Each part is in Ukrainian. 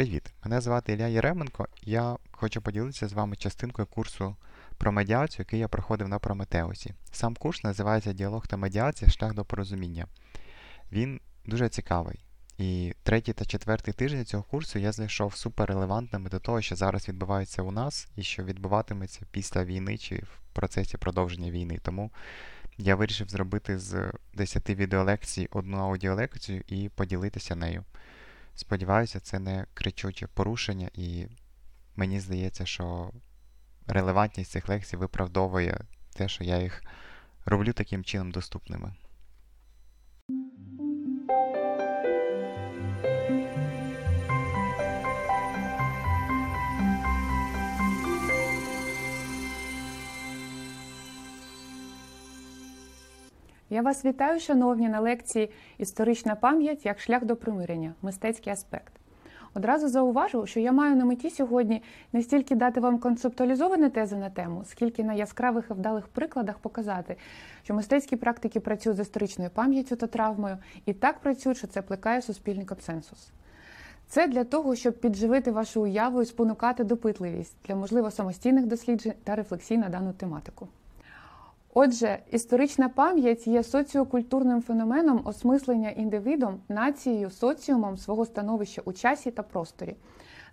Привіт! Мене звати Ілля Єременко. Я хочу поділитися з вами частинкою курсу про медіацію, який я проходив на Прометеусі. Сам курс називається Діалог та медіація шлях до порозуміння. Він дуже цікавий. І третій та четвертий тиждень цього курсу я знайшов суперрелевантними до того, що зараз відбувається у нас і що відбуватиметься після війни чи в процесі продовження війни. Тому я вирішив зробити з 10 відеолекцій одну аудіолекцію і поділитися нею. Сподіваюся, це не кричуче порушення, і мені здається, що релевантність цих лекцій виправдовує те, що я їх роблю таким чином доступними. Я вас вітаю, шановні, на лекції Історична пам'ять як шлях до примирення, мистецький аспект. Одразу зауважу, що я маю на меті сьогодні не стільки дати вам концептуалізовані тези на тему, скільки на яскравих і вдалих прикладах показати, що мистецькі практики працюють з історичною пам'яттю та травмою і так працюють, що це плекає суспільний консенсус. Це для того, щоб підживити вашу уяву і спонукати допитливість для можливо самостійних досліджень та рефлексій на дану тематику. Отже, історична пам'ять є соціокультурним феноменом осмислення індивідом, нацією, соціумом свого становища у часі та просторі.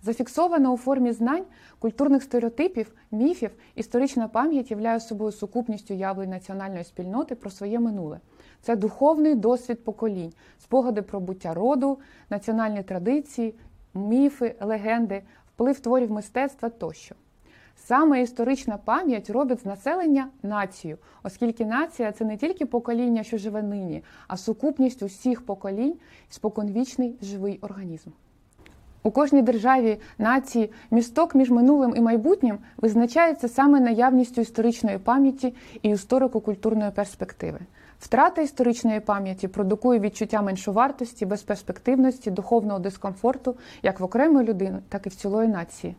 Зафіксована у формі знань, культурних стереотипів, міфів, історична пам'ять являє собою сукупністю явлень національної спільноти про своє минуле. Це духовний досвід поколінь, спогади про буття роду, національні традиції, міфи, легенди, вплив творів мистецтва тощо. Саме історична пам'ять робить з населення націю, оскільки нація це не тільки покоління, що живе нині, а сукупність усіх поколінь споконвічний живий організм. У кожній державі нації місток між минулим і майбутнім визначається саме наявністю історичної пам'яті і історико-культурної перспективи. Втрата історичної пам'яті продукує відчуття меншовартості, безперспективності, духовного дискомфорту як в окремої людини, так і в цілої нації.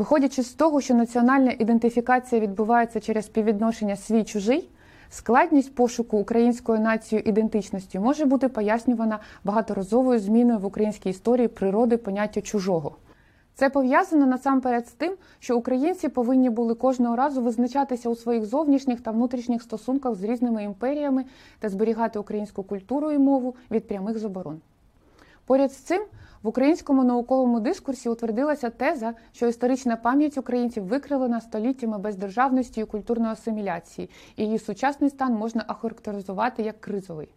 Виходячи з того, що національна ідентифікація відбувається через співвідношення свій чужий, складність пошуку української нації ідентичності може бути пояснювана багаторазовою зміною в українській історії природи поняття чужого. Це пов'язано насамперед з тим, що українці повинні були кожного разу визначатися у своїх зовнішніх та внутрішніх стосунках з різними імперіями та зберігати українську культуру і мову від прямих заборон. Поряд з цим в українському науковому дискурсі утвердилася теза, що історична пам'ять українців викривлена століттями бездержавності і культурної асиміляції, і її сучасний стан можна охарактеризувати як кризовий.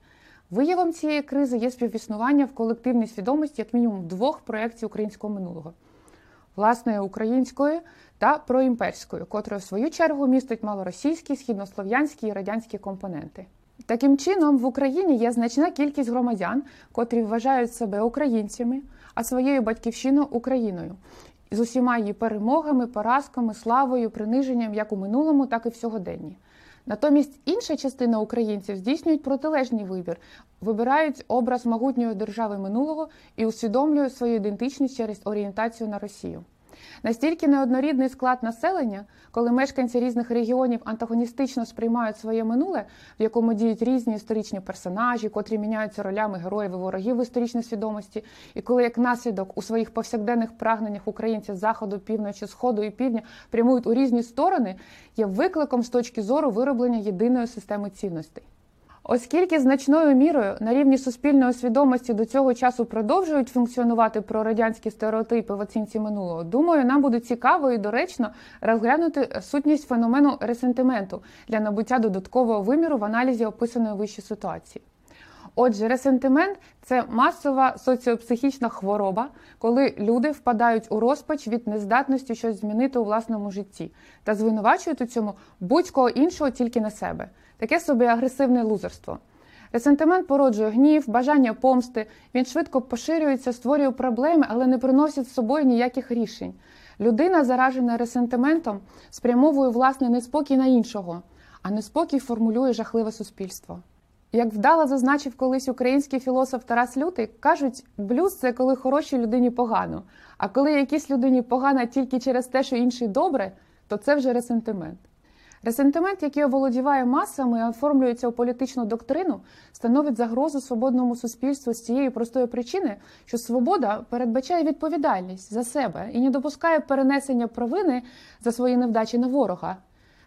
Виявом цієї кризи є співіснування в колективній свідомості як мінімум двох проєктів українського минулого власної української та проімперської, котра в свою чергу містить малоросійські, східнослов'янські і радянські компоненти. Таким чином, в Україні є значна кількість громадян, котрі вважають себе українцями, а своєю батьківщиною Україною з усіма її перемогами, поразками, славою, приниженням як у минулому, так і в сьогоденні. Натомість інша частина українців здійснюють протилежний вибір, вибирають образ могутньої держави минулого і усвідомлюють свою ідентичність через орієнтацію на Росію. Настільки неоднорідний склад населення, коли мешканці різних регіонів антагоністично сприймають своє минуле, в якому діють різні історичні персонажі, котрі міняються ролями героїв і ворогів в історичній свідомості, і коли як наслідок у своїх повсякденних прагненнях українці заходу, півночі, сходу і півдня прямують у різні сторони, є викликом з точки зору вироблення єдиної системи цінностей. Оскільки значною мірою на рівні суспільної свідомості до цього часу продовжують функціонувати прорадянські стереотипи в оцінці минулого, думаю, нам буде цікаво і доречно розглянути сутність феномену ресентименту для набуття додаткового виміру в аналізі описаної вище ситуації. Отже, ресентимент це масова соціопсихічна хвороба, коли люди впадають у розпач від нездатності щось змінити у власному житті та звинувачують у цьому будь-кого іншого тільки на себе таке собі агресивне лузерство. Ресентимент породжує гнів, бажання помсти, він швидко поширюється, створює проблеми, але не приносить з собою ніяких рішень. Людина, заражена ресентиментом, спрямовує власний неспокій на іншого, а неспокій формулює жахливе суспільство. Як вдало зазначив колись український філософ Тарас Лютий, кажуть, блюз це коли хорошій людині погано, а коли якійсь людині погано тільки через те, що інший добре, то це вже ресентимент. Ресентимент, який оволодіває масами і оформлюється у політичну доктрину, становить загрозу свободному суспільству з цієї простої причини, що свобода передбачає відповідальність за себе і не допускає перенесення провини за свої невдачі на ворога.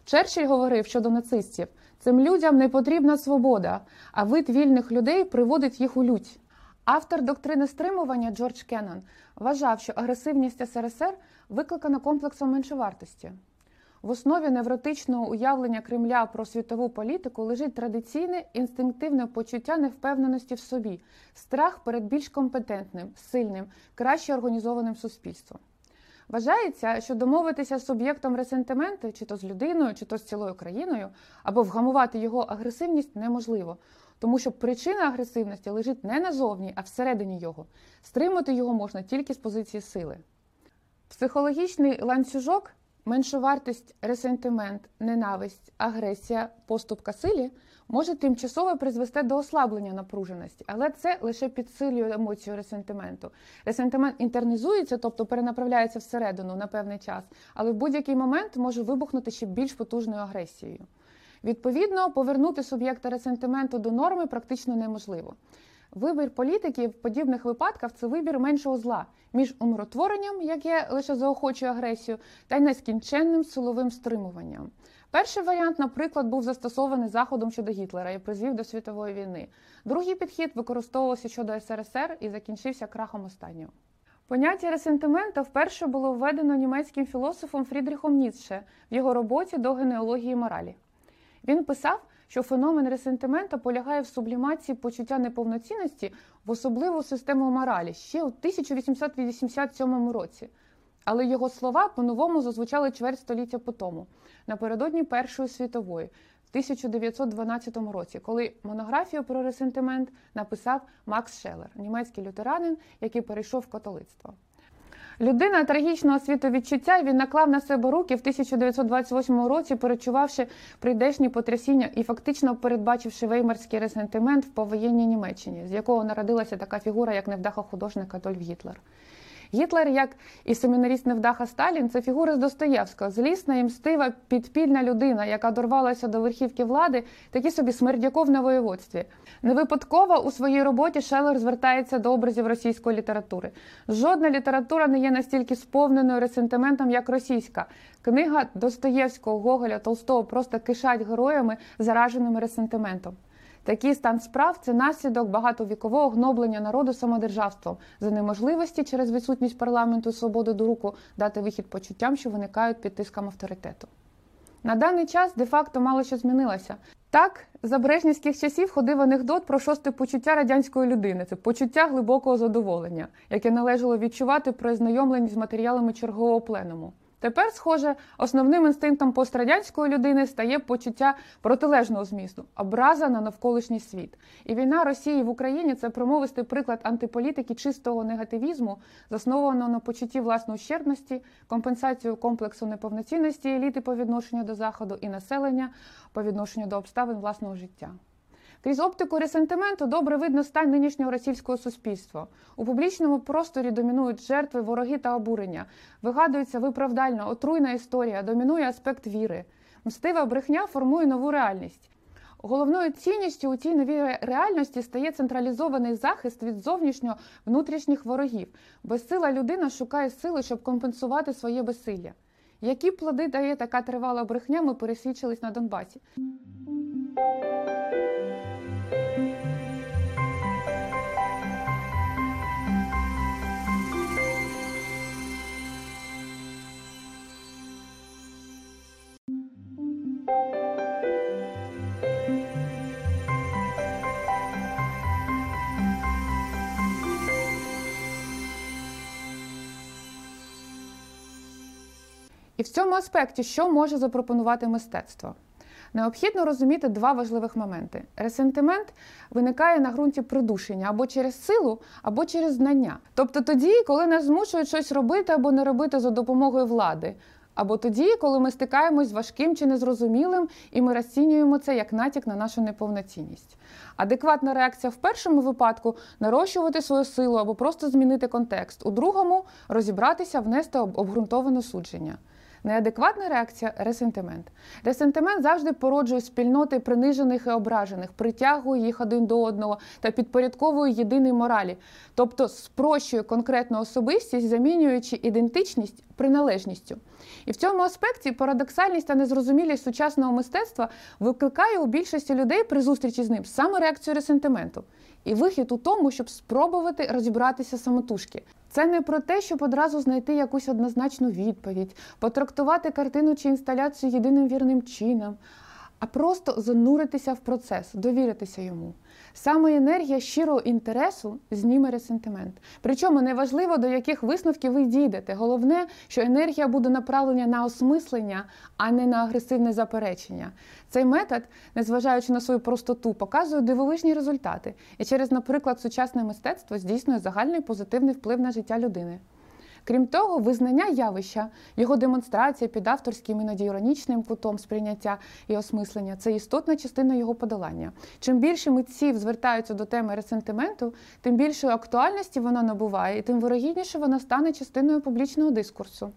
Черчилль говорив щодо нацистів: цим людям не потрібна свобода, а вид вільних людей приводить їх у лють. Автор доктрини стримування Джордж Кеннон вважав, що агресивність СРСР викликана комплексом меншовартості. В основі невротичного уявлення Кремля про світову політику лежить традиційне інстинктивне почуття невпевненості в собі, страх перед більш компетентним, сильним, краще організованим суспільством. Вважається, що домовитися з суб'єктом ресентименту, чи то з людиною, чи то з цілою країною, або вгамувати його агресивність неможливо, тому що причина агресивності лежить не назовні, а всередині його. Стримати його можна тільки з позиції сили. Психологічний ланцюжок меншовартість, ресентимент, ненависть, агресія, поступка силі може тимчасово призвести до ослаблення напруженості, але це лише підсилює емоцію ресентименту. Ресентимент інтернізується, тобто перенаправляється всередину на певний час, але в будь-який момент може вибухнути ще більш потужною агресією. Відповідно, повернути суб'єкта ресентименту до норми практично неможливо. Вибір політики в подібних випадках це вибір меншого зла між умиротворенням, яке лише заохочує агресію, та й нескінченним силовим стримуванням. Перший варіант, наприклад, був застосований заходом щодо Гітлера і призвів до світової війни. Другий підхід використовувався щодо СРСР і закінчився крахом останнього. Поняття ресентимента вперше було введено німецьким філософом Фрідріхом Ніцше в його роботі до генеалогії моралі. Він писав, що феномен ресентимента полягає в сублімації почуття неповноцінності в особливу систему моралі ще у 1887 році. Але його слова по-новому зазвучали чверть століття по тому, напередодні Першої світової, в 1912 році, коли монографію про ресентимент написав Макс Шелер, німецький лютеранин, який перейшов в католицтво. Людина трагічного світовідчуття він наклав на себе руки в 1928 році, перечувавши прийдешні потрясіння і фактично передбачивши веймарський ресентимент в повоєнній Німеччині, з якого народилася така фігура, як невдаха художник Адольф Гітлер. Гітлер, як і семінаріст невдаха Сталін, це фігура з Достоєвського, злісна і мстива підпільна людина, яка дорвалася до верхівки влади, такі собі смердяков на воєводстві. Не випадково у своїй роботі Шелер звертається до образів російської літератури. Жодна література не є настільки сповненою ресентиментом, як російська. Книга Достоєвського, Гоголя, Толстого просто кишать героями, зараженими ресентиментом. Такий стан справ це наслідок багатовікового гноблення народу самодержавством за неможливості через відсутність парламенту і свободи до руку дати вихід почуттям, що виникають під тиском авторитету. На даний час де-факто мало що змінилося. Так, за брежнівських часів ходив анекдот про шосте почуття радянської людини це почуття глибокого задоволення, яке належало відчувати при знайомленні з матеріалами чергового пленуму. Тепер, схоже, основним інстинктом пострадянської людини стає почуття протилежного змісту, образа на навколишній світ. І війна Росії в Україні це промовистий приклад антиполітики чистого негативізму, заснованого на почутті власної ущербності, компенсацію комплексу неповноцінності еліти по відношенню до заходу і населення по відношенню до обставин власного життя. Крізь оптику ресентименту добре видно стан нинішнього російського суспільства. У публічному просторі домінують жертви, вороги та обурення. Вигадується виправдальна, отруйна історія, домінує аспект віри. Мстива брехня формує нову реальність. Головною цінністю у цій новій реальності стає централізований захист від зовнішньо внутрішніх ворогів. Безсила людина шукає сили, щоб компенсувати своє безсилля. Які плоди дає така тривала брехня, ми пересвідчились на Донбасі. В цьому аспекті, що може запропонувати мистецтво? Необхідно розуміти два важливих моменти. Ресентимент виникає на ґрунті придушення або через силу, або через знання. Тобто тоді, коли нас змушують щось робити або не робити за допомогою влади, або тоді, коли ми стикаємось з важким чи незрозумілим, і ми розцінюємо це як натяк на нашу неповноцінність. Адекватна реакція в першому випадку нарощувати свою силу або просто змінити контекст. У другому розібратися, внести обґрунтоване судження. Неадекватна реакція ресентимент. Ресентимент завжди породжує спільноти принижених і ображених, притягує їх один до одного та підпорядковує єдиній моралі, тобто спрощує конкретну особистість, замінюючи ідентичність приналежністю. І в цьому аспекті парадоксальність та незрозумілість сучасного мистецтва викликає у більшості людей при зустрічі з ним саме реакцію ресентименту. І вихід у тому, щоб спробувати розібратися самотужки. Це не про те, щоб одразу знайти якусь однозначну відповідь, потрактувати картину чи інсталяцію єдиним вірним чином, а просто зануритися в процес, довіритися йому. Саме енергія щирого інтересу зніме ресентимент. Причому неважливо, до яких висновків ви дійдете. Головне, що енергія буде направлена на осмислення, а не на агресивне заперечення. Цей метод, незважаючи на свою простоту, показує дивовижні результати і через, наприклад, сучасне мистецтво здійснює загальний позитивний вплив на життя людини. Крім того, визнання явища, його демонстрація під авторським іноді іронічним кутом сприйняття і осмислення це істотна частина його подолання. Чим більше митців звертаються до теми ресентименту, тим більшої актуальності вона набуває, і тим вирогідніше вона стане частиною публічного дискурсу.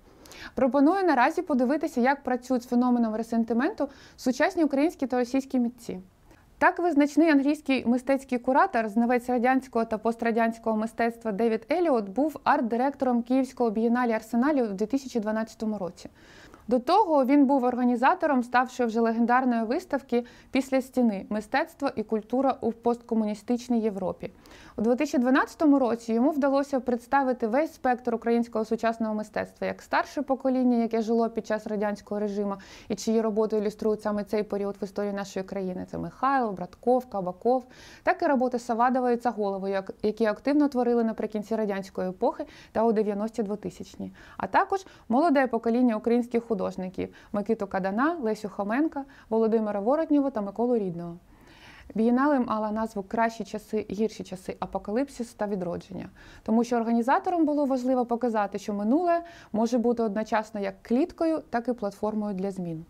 Пропоную наразі подивитися, як працюють з феноменом ресентименту сучасні українські та російські митці. Так визначний англійський мистецький куратор, знавець радянського та пострадянського мистецтва Девід Еліот був арт-директором Київського бієналі арсеналів у 2012 році. До того він був організатором, ставши вже легендарної виставки після стіни мистецтво і культура у посткомуністичній Європі. У 2012 році йому вдалося представити весь спектр українського сучасного мистецтва як старше покоління, яке жило під час радянського режиму, і чиї роботи ілюструють саме цей період в історії нашої країни. Це Михайло, Братков, Кабаков, так і роботи Савадова і Цаголової, які активно творили наприкінці радянської епохи та у 90-ті 2000-ні. А також молоде покоління українських художників Микиту Кадана, Лесю Хоменка, Володимира Воротнєва та Миколу Рідного. Бієнале мала назву Кращі часи, гірші часи, апокаліпсис та відродження, тому що організаторам було важливо показати, що минуле може бути одночасно як кліткою, так і платформою для змін.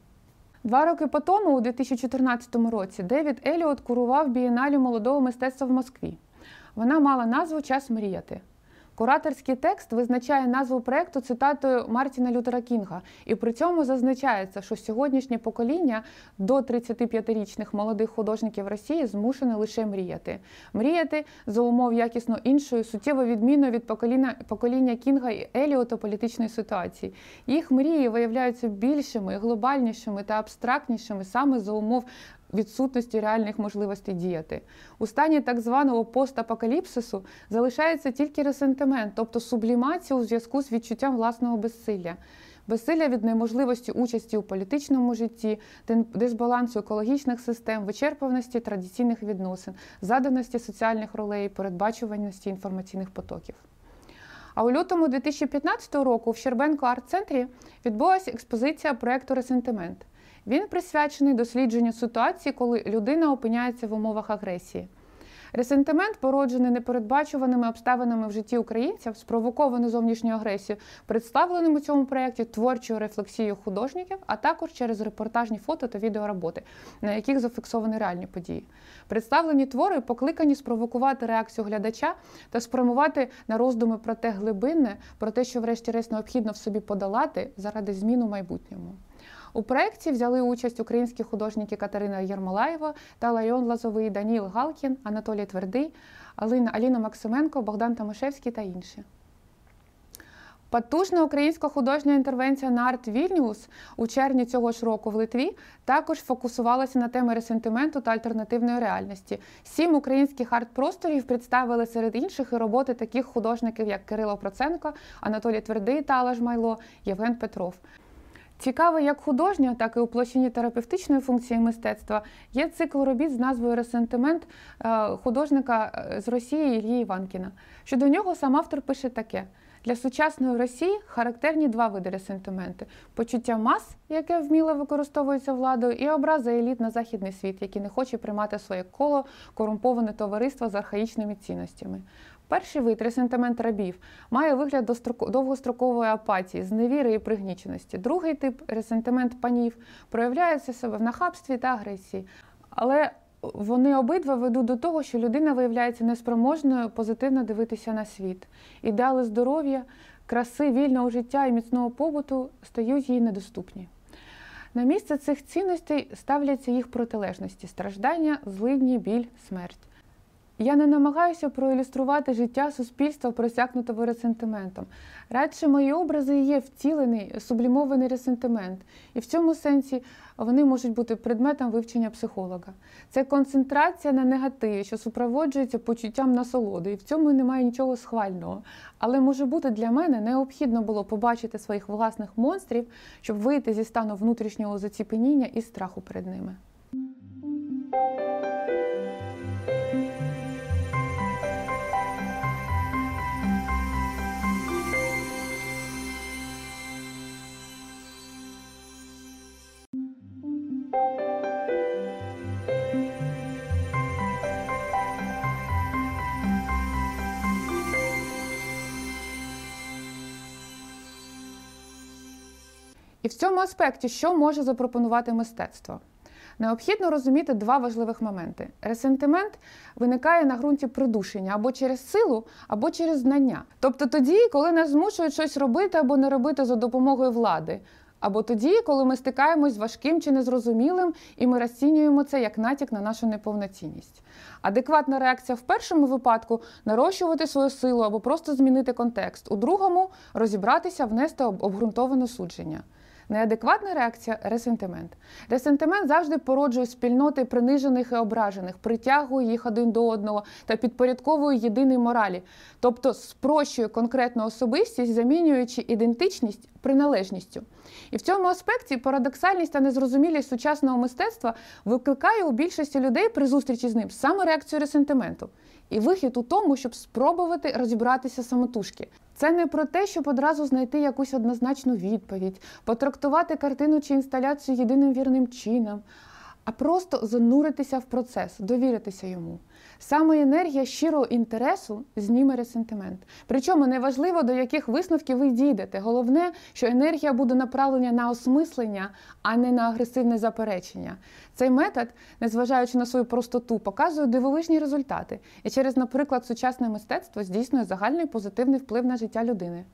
Два роки по тому, у 2014 році, Девід Еліот курував бієналю молодого мистецтва в Москві. Вона мала назву Час мріяти. Кураторський текст визначає назву проєкту цитатою Мартіна Лютера Кінга, і при цьому зазначається, що сьогоднішнє покоління до 35-річних молодих художників Росії змушене лише мріяти. Мріяти за умов якісно іншої, суттєво відмінної від покоління покоління Кінга і Еліота політичної ситуації. Їх мрії виявляються більшими, глобальнішими та абстрактнішими саме за умов відсутності реальних можливостей діяти. У стані так званого постапокаліпсису залишається тільки ресентимент, тобто сублімація у зв'язку з відчуттям власного безсилля. Безсилля від неможливості участі у політичному житті, дисбалансу екологічних систем, вичерпаності традиційних відносин, заданості соціальних ролей, передбачуваності інформаційних потоків. А у лютому 2015 року в Щербенко арт-центрі відбулася експозиція проєкту Ресентимент. Він присвячений дослідженню ситуації, коли людина опиняється в умовах агресії. Ресентимент, породжений непередбачуваними обставинами в житті українців, спровокований зовнішньою агресією, представленим у цьому проєкті творчою рефлексією художників, а також через репортажні фото та відеороботи, на яких зафіксовані реальні події. Представлені твори покликані спровокувати реакцію глядача та спрямувати на роздуми про те глибинне, про те, що, врешті-решт, необхідно в собі подолати заради змін у майбутньому. У проєкті взяли участь українські художники Катерина Єрмолаєва та Лайон Лазовий, Даніл Галкін, Анатолій Твердий, Аліна, Максименко, Богдан Томашевський та інші. Потужна українська художня інтервенція на арт Вільнюс у червні цього ж року в Литві також фокусувалася на теми ресентименту та альтернативної реальності. Сім українських арт-просторів представили серед інших і роботи таких художників, як Кирило Проценко, Анатолій Твердий та Алаш Майло, Євген Петров. Цікавий як художня, так і у площині терапевтичної функції мистецтва є цикл робіт з назвою Ресентимент е, художника е, з Росії Ільї Іванкіна. Щодо нього сам автор пише таке. Для сучасної Росії характерні два види ресентименти: почуття мас, яке вміло використовується владою, і образа еліт на західний світ, який не хоче приймати своє коло корумповане товариство з архаїчними цінностями. Перший вид ресентимент рабів має вигляд довгострокової апатії, зневіри і пригніченості. Другий тип ресентимент панів проявляється себе в нахабстві та агресії. Але вони обидва ведуть до того, що людина виявляється неспроможною позитивно дивитися на світ. Ідеали здоров'я, краси, вільного життя і міцного побуту стають їй недоступні. На місце цих цінностей ставляться їх протилежності страждання, злидні, біль, смерть. Я не намагаюся проілюструвати життя суспільства, просякнутого ресентиментом. Радше мої образи є втілений, сублімований ресентимент, і в цьому сенсі вони можуть бути предметом вивчення психолога. Це концентрація на негативі, що супроводжується почуттям насолоди, і в цьому немає нічого схвального. Але може бути для мене необхідно було побачити своїх власних монстрів, щоб вийти зі стану внутрішнього заціпеніння і страху перед ними. І в цьому аспекті, що може запропонувати мистецтво? Необхідно розуміти два важливих моменти. Ресентимент виникає на ґрунті придушення або через силу, або через знання. Тобто тоді, коли нас змушують щось робити або не робити за допомогою влади, або тоді, коли ми стикаємось з важким чи незрозумілим, і ми розцінюємо це як натяк на нашу неповноцінність. Адекватна реакція в першому випадку нарощувати свою силу або просто змінити контекст, у другому розібратися, внести обґрунтоване судження. Неадекватна реакція ресентимент. Ресентимент завжди породжує спільноти принижених і ображених, притягує їх один до одного та підпорядковує єдиній моралі, тобто спрощує конкретну особистість, замінюючи ідентичність приналежністю. І в цьому аспекті парадоксальність та незрозумілість сучасного мистецтва викликає у більшості людей при зустрічі з ним саме реакцію ресентименту. І вихід у тому, щоб спробувати розібратися самотужки. Це не про те, щоб одразу знайти якусь однозначну відповідь, потрактувати картину чи інсталяцію єдиним вірним чином, а просто зануритися в процес, довіритися йому. Саме енергія щирого інтересу зніме ресентимент. Причому неважливо, до яких висновків ви дійдете. Головне, що енергія буде направлена на осмислення, а не на агресивне заперечення. Цей метод, незважаючи на свою простоту, показує дивовижні результати і через, наприклад, сучасне мистецтво здійснює загальний позитивний вплив на життя людини.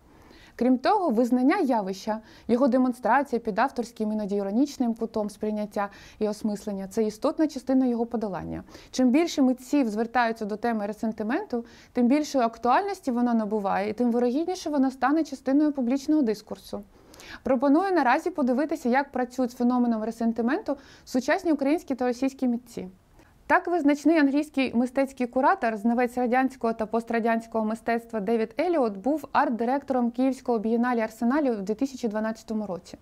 Крім того, визнання явища, його демонстрація під авторським іноді іронічним кутом сприйняття і осмислення це істотна частина його подолання. Чим більше митців звертаються до теми ресентименту, тим більшої актуальності вона набуває, і тим вирогідніше вона стане частиною публічного дискурсу. Пропоную наразі подивитися, як працюють з феноменом ресентименту сучасні українські та російські митці. Так визначний англійський мистецький куратор, знавець радянського та пострадянського мистецтва Девід Еліот був арт-директором Київського бієналі арсеналів у 2012 році.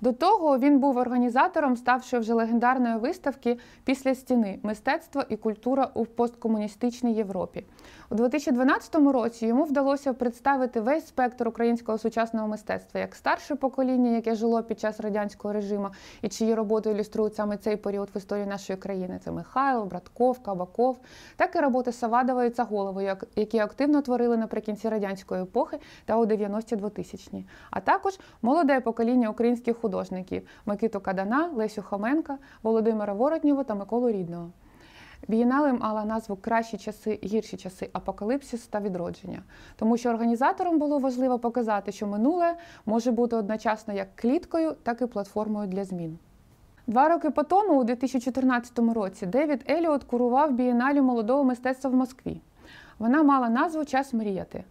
До того він був організатором, ставши вже легендарної виставки після стіни мистецтво і культура у посткомуністичній Європі. У 2012 році йому вдалося представити весь спектр українського сучасного мистецтва як старше покоління, яке жило під час радянського режиму, і чиї роботи ілюструють саме цей період в історії нашої країни. Це Михайло, Братков, Кабаков, так і роботи Савадова і Цаголової, які активно творили наприкінці радянської епохи та у 90-ті 2000-ні. А також молоде покоління українських художників Микиту Кадана, Лесю Хоменка, Володимира Воротнєва та Миколу Рідного. Бієнале мала назву Кращі часи, гірші часи, апокаліпсис та відродження, тому що організаторам було важливо показати, що минуле може бути одночасно як кліткою, так і платформою для змін. Два роки по тому, у 2014 році, Девід Еліот курував бієналю молодого мистецтва в Москві. Вона мала назву Час мріяти.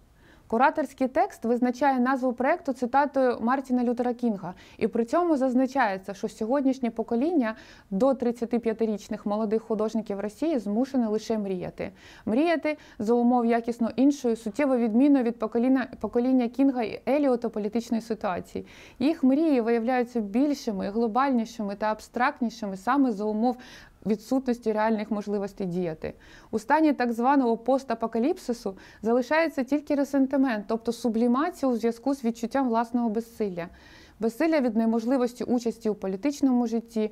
Кураторський текст визначає назву проекту цитатою Мартіна Лютера Кінга, і при цьому зазначається, що сьогоднішнє покоління до 35-річних молодих художників Росії змушене лише мріяти. Мріяти за умов якісно іншої, суттєво відмінної від покоління покоління Кінга і Еліота політичної ситуації. Їх мрії виявляються більшими, глобальнішими та абстрактнішими саме за умов відсутності реальних можливостей діяти. У стані так званого постапокаліпсису залишається тільки ресентимент, тобто сублімація у зв'язку з відчуттям власного безсилля. Безсилля від неможливості участі у політичному житті,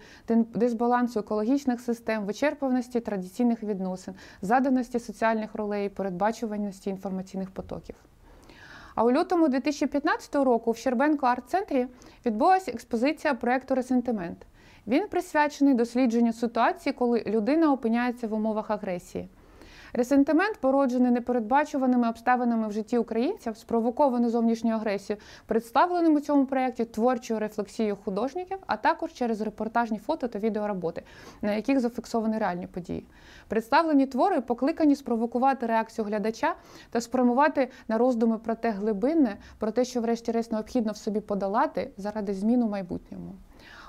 дисбалансу екологічних систем, вичерпаності традиційних відносин, заданості соціальних ролей, передбачуваності інформаційних потоків. А у лютому 2015 року в Щербенко арт-центрі відбулася експозиція проєкту Ресентимент. Він присвячений дослідженню ситуації, коли людина опиняється в умовах агресії. Ресентимент, породжений непередбачуваними обставинами в житті українців, спровокований зовнішньою агресією, представленим у цьому проєкті творчою рефлексією художників, а також через репортажні фото та відеороботи, на яких зафіксовані реальні події. Представлені твори покликані спровокувати реакцію глядача та спрямувати на роздуми про те глибинне, про те, що, врешті-решт, необхідно в собі подолати заради змін у майбутньому.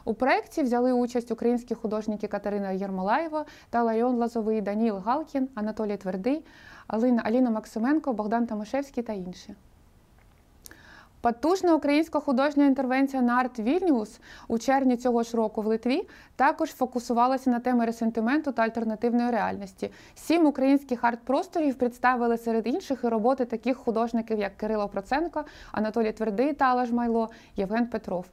У проєкті взяли участь українські художники Катерина Єрмолаєва та Лайон Лазовий, Даніл Галкін, Анатолій Твердий, Аліна, Аліна Максименко, Богдан Томашевський та інші. Потужна українська художня інтервенція на арт Вільнюс у червні цього ж року в Литві також фокусувалася на теми ресентименту та альтернативної реальності. Сім українських арт-просторів представили серед інших і роботи таких художників, як Кирило Проценко, Анатолій Твердий та Алаш Майло, Євген Петров.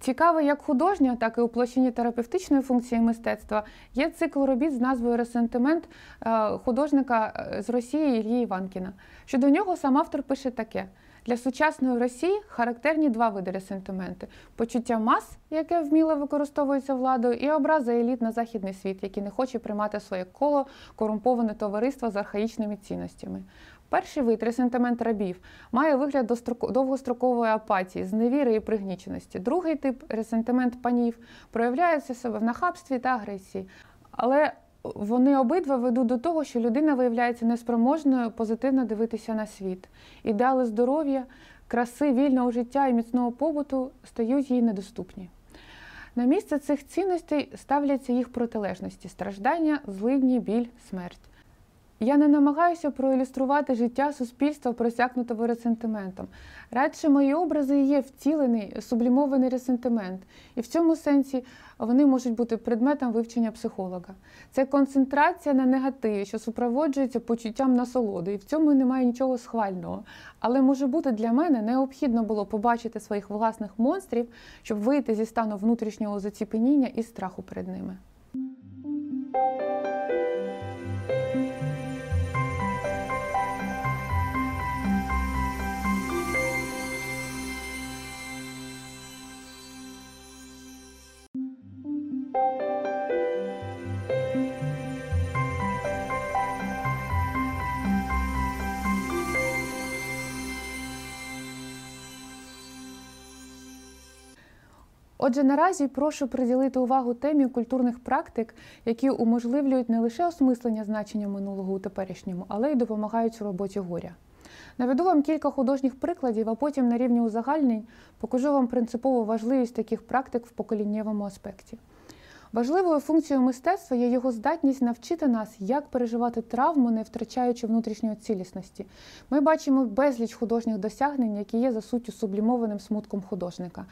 Цікавий як художня, так і у площині терапевтичної функції мистецтва є цикл робіт з назвою Ресентимент е, художника е, з Росії Ільї Іванкіна. Щодо нього сам автор пише таке. Для сучасної Росії характерні два види ресентименти: почуття мас, яке вміло використовується владою, і образа еліт на західний світ, який не хоче приймати своє коло корумповане товариство з архаїчними цінностями. Перший вид ресентимент рабів має вигляд довгострокової апатії, зневіри і пригніченості. Другий тип ресентимент панів проявляється себе в нахабстві та агресії. Але вони обидва ведуть до того, що людина виявляється неспроможною позитивно дивитися на світ. Ідеали здоров'я, краси, вільного життя і міцного побуту стають їй недоступні. На місце цих цінностей ставляться їх протилежності страждання, злидні, біль, смерть. Я не намагаюся проілюструвати життя суспільства, просякнутого ресентиментом. Радше мої образи є втілений, сублімований ресентимент, і в цьому сенсі вони можуть бути предметом вивчення психолога. Це концентрація на негативі, що супроводжується почуттям насолоди, і в цьому немає нічого схвального. Але може бути для мене необхідно було побачити своїх власних монстрів, щоб вийти зі стану внутрішнього заціпеніння і страху перед ними. Отже, наразі прошу приділити увагу темі культурних практик, які уможливлюють не лише осмислення значення минулого у теперішньому, але й допомагають у роботі горя. Наведу вам кілька художніх прикладів, а потім на рівні узагальнень покажу вам принципову важливість таких практик в поколіннєвому аспекті. Важливою функцією мистецтва є його здатність навчити нас, як переживати травму, не втрачаючи внутрішньої цілісності. Ми бачимо безліч художніх досягнень, які є за суттю сублімованим смутком художника.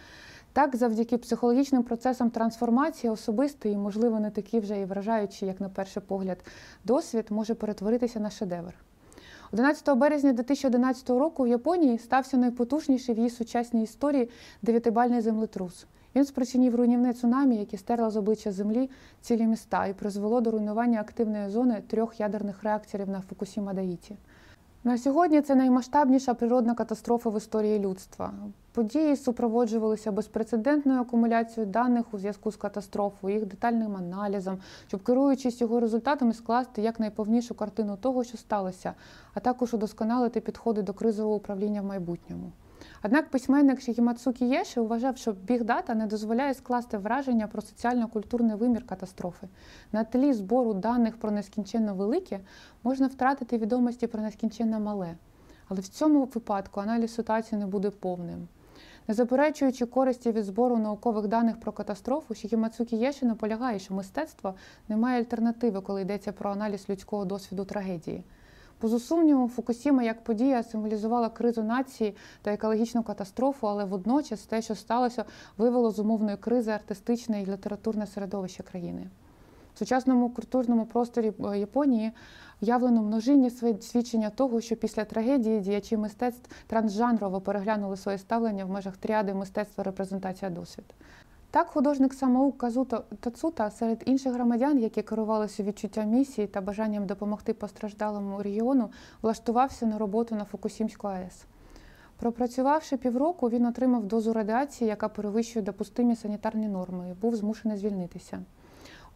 Так, завдяки психологічним процесам трансформації особистий, можливо, не такий вже і вражаючий, як на перший погляд, досвід може перетворитися на шедевр. 11 березня 2011 року в Японії стався найпотужніший в її сучасній історії дев'ятибальний землетрус. Він спричинив руйнівне цунамі, яке стерло з обличчя землі цілі міста і призвело до руйнування активної зони трьох ядерних реакторів на Фукусіма Даїті. На сьогодні це наймасштабніша природна катастрофа в історії людства. Події супроводжувалися безпрецедентною акумуляцією даних у зв'язку з катастрофою, їх детальним аналізом, щоб керуючись його результатами, скласти якнайповнішу картину того, що сталося, а також удосконалити підходи до кризового управління в майбутньому. Однак письменник Шігімацукі Єші вважав, що бігдата не дозволяє скласти враження про соціально-культурний вимір катастрофи. На тлі збору даних про нескінченно велике можна втратити відомості про нескінченно мале. Але в цьому випадку аналіз ситуації не буде повним. Не заперечуючи користі від збору наукових даних про катастрофу, Шігімацукі Єші наполягає, що мистецтво не має альтернативи, коли йдеться про аналіз людського досвіду трагедії. Поза сумнівом, Фукусіма як подія символізувала кризу нації та екологічну катастрофу, але водночас те, що сталося, вивело з умовної кризи артистичне і літературне середовище країни. В сучасному культурному просторі е, Японії в'явлено множинні свідчення того, що після трагедії діячі мистецтв трансжанрово переглянули своє ставлення в межах тріади мистецтва репрезентація досвід. Так, художник самоук Казуто Тацута серед інших громадян, які керувалися відчуттям місії та бажанням допомогти постраждалому регіону, влаштувався на роботу на Фукусімську АЕС. Пропрацювавши півроку, він отримав дозу радіації, яка перевищує допустимі санітарні норми, і був змушений звільнитися.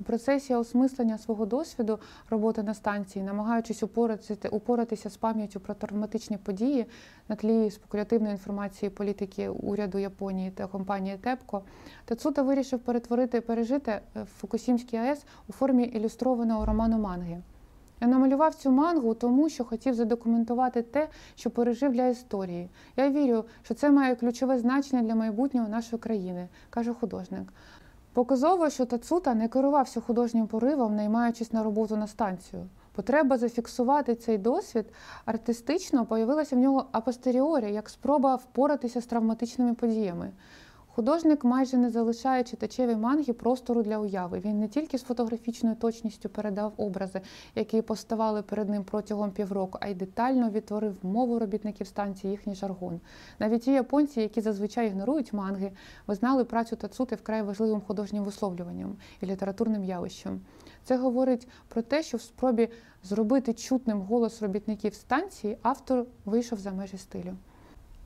У процесі осмислення свого досвіду роботи на станції, намагаючись упоратися, упоратися з пам'яттю про травматичні події на тлі спекулятивної інформації політики уряду Японії та компанії ТЕПКО, Тацута вирішив перетворити пережите в Фукусімській АЕС у формі ілюстрованого роману манги. Я намалював цю мангу тому, що хотів задокументувати те, що пережив для історії. Я вірю, що це має ключове значення для майбутнього нашої країни, каже художник. Показово, що Тацута не керувався художнім поривом, наймаючись на роботу на станцію. Потреба зафіксувати цей досвід артистично появилася в нього апостеріорі, як спроба впоратися з травматичними подіями. Художник майже не залишає читачеві манги простору для уяви. Він не тільки з фотографічною точністю передав образи, які поставали перед ним протягом півроку, а й детально відтворив мову робітників станції, їхній жаргон. Навіть ті японці, які зазвичай ігнорують манги, визнали працю Тацути вкрай важливим художнім висловлюванням і літературним явищем. Це говорить про те, що в спробі зробити чутним голос робітників станції автор вийшов за межі стилю.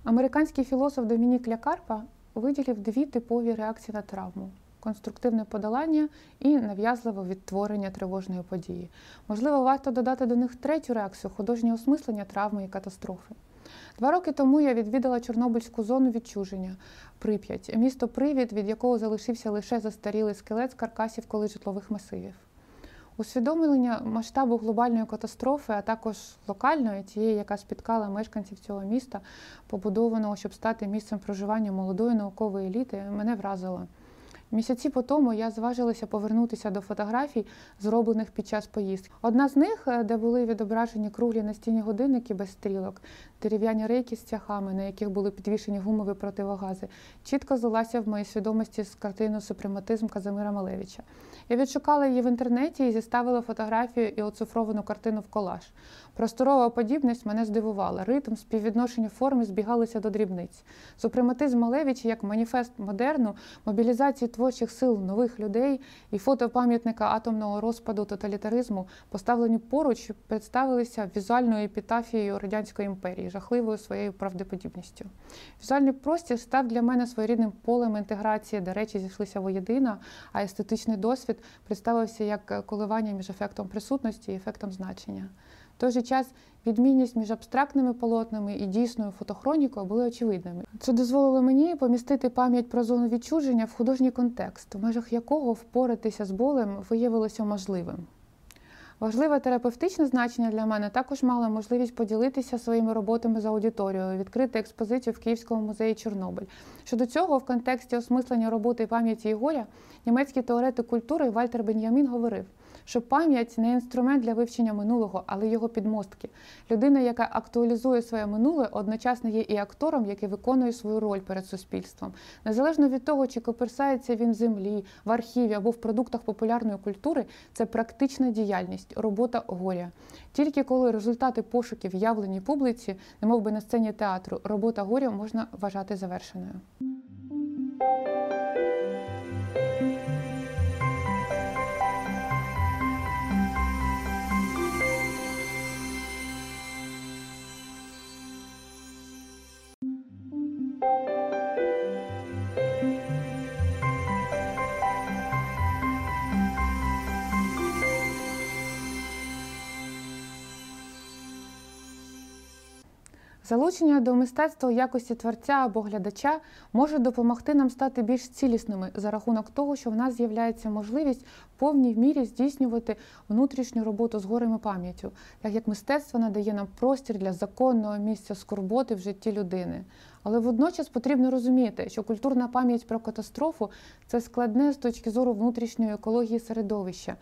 Американський філософ Домінік Лякарпа виділив дві типові реакції на травму: конструктивне подолання і нав'язливе відтворення тривожної події. Можливо, варто додати до них третю реакцію художнє осмислення травми і катастрофи. Два роки тому я відвідала Чорнобильську зону відчуження Прип'ять, місто Привід, від якого залишився лише застарілий скелет з каркасів коли житлових масивів. Усвідомлення масштабу глобальної катастрофи, а також локальної, тієї, яка спіткала мешканців цього міста, побудованого, щоб стати місцем проживання молодої наукової еліти, мене вразило. Місяці по тому я зважилася повернутися до фотографій, зроблених під час поїздки. Одна з них, е, де були відображені круглі настінні годинники без стрілок, дерев'яні рейки з цяхами, на яких були підвішені гумові противогази, чітко злилася в моїй свідомості з картиною Супрематизм Казимира Малевича. Я відшукала її в інтернеті і зіставила фотографію і оцифровану картину в колаж. Просторова подібність мене здивувала. Ритм, співвідношення форми збігалися до дрібниць. Супрематизм Малевича як маніфест модерну, мобілізації творчих сил нових людей і фото пам'ятника атомного розпаду тоталітаризму, поставлені поруч, представилися візуальною епітафією радянської імперії, жахливою своєю правдеподібністю. Візуальний простір став для мене своєрідним полем інтеграції, де речі зійшлися воєдино, а естетичний досвід представився як коливання між ефектом присутності і ефектом значення. В той же час відмінність між абстрактними полотнами і дійсною фотохронікою були очевидними. Це дозволило мені помістити пам'ять про зону відчуження в художній контекст, в межах якого впоратися з болем виявилося можливим. Важливе терапевтичне значення для мене також мала можливість поділитися своїми роботами з аудиторією, відкрити експозицію в Київському музеї Чорнобиль. Щодо цього, в контексті осмислення роботи пам'яті і горя, німецький теоретик культури Вальтер Бен'ямін говорив що пам'ять не інструмент для вивчення минулого, але його підмостки. Людина, яка актуалізує своє минуле, одночасно є і актором, який виконує свою роль перед суспільством. Незалежно від того, чи коперсається він в землі, в архіві або в продуктах популярної культури, це практична діяльність, робота горя. Тільки коли результати пошуків явлені публіці, немов би на сцені театру, робота горя можна вважати завершеною. Залучення до мистецтва у якості творця або глядача може допомогти нам стати більш цілісними за рахунок того, що в нас з'являється можливість в повній мірі здійснювати внутрішню роботу з горем і пам'яттю, так як мистецтво надає нам простір для законного місця скорботи в житті людини. Але водночас потрібно розуміти, що культурна пам'ять про катастрофу це складне з точки зору внутрішньої екології середовища.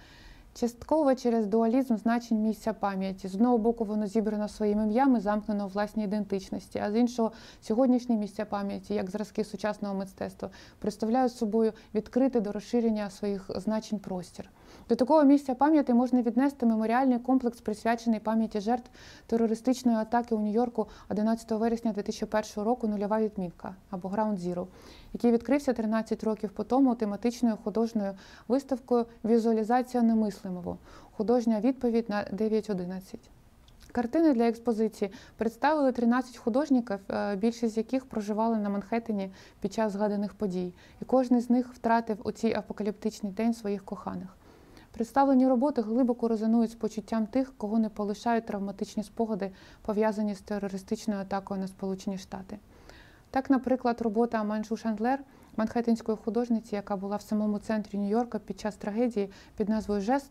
Частково через дуалізм значень місця пам'яті. З одного боку, воно зібрано своїми і замкнено у власній ідентичності, а з іншого, сьогоднішні місця пам'яті, як зразки сучасного мистецтва, представляють собою відкрити до розширення своїх значень простір. До такого місця пам'яті можна віднести меморіальний комплекс, присвячений пам'яті жертв терористичної атаки у Нью-Йорку 11 вересня 2001 року Нульова відмітка або Ground Zero, який відкрився 13 років по тому тематичною художньою виставкою Візуалізація немислимого художня відповідь на 9.11. Картини для експозиції представили 13 художників, е, більшість з яких проживали на Манхеттені під час згаданих подій, і кожен з них втратив у цій апокаліптичний день своїх коханих. Представлені роботи глибоко резонують з почуттям тих, кого не полишають травматичні спогади, пов'язані з терористичною атакою на Сполучені Штати. Так, наприклад, робота Манджу Шандлер, манхеттенської художниці, яка була в самому центрі Нью-Йорка під час трагедії під назвою Жест,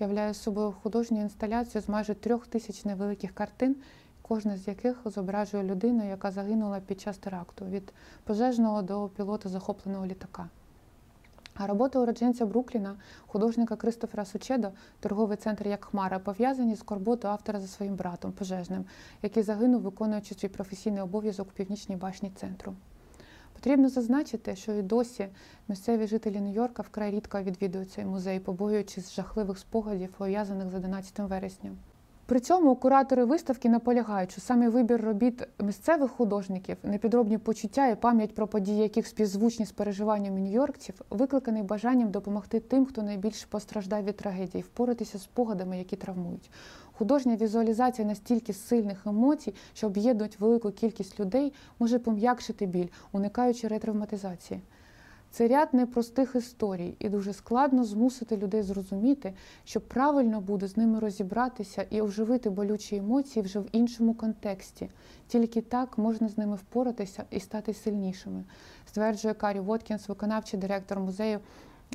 являє собою художню інсталяцію з майже трьох тисяч невеликих картин, кожна з яких зображує людину, яка загинула під час теракту від пожежного до пілота захопленого літака. А роботи уродженця Брукліна, художника Кристофера Сучедо, торговий центр як Хмара, пов'язані з корботою автора за своїм братом пожежним, який загинув, виконуючи свій професійний обов'язок у північній башні центру. Потрібно зазначити, що і досі місцеві жителі Нью-Йорка вкрай рідко відвідують цей музей, побоюючись жахливих спогадів, пов'язаних з 11 вересня. При цьому куратори виставки наполягають, що саме вибір робіт місцевих художників, непідробні почуття і пам'ять про події, яких співзвучні з переживаннями нью-йоркців, викликаний бажанням допомогти тим, хто найбільше постраждав від трагедії, впоратися з спогадами, які травмують. Художня візуалізація настільки сильних емоцій, що об'єднують велику кількість людей, може пом'якшити біль, уникаючи ретравматизації. Це ряд непростих історій, і дуже складно змусити людей зрозуміти, що правильно буде з ними розібратися і оживити болючі емоції вже в іншому контексті. Тільки так можна з ними впоратися і стати сильнішими, стверджує Карі Воткінс, виконавчий директор музею.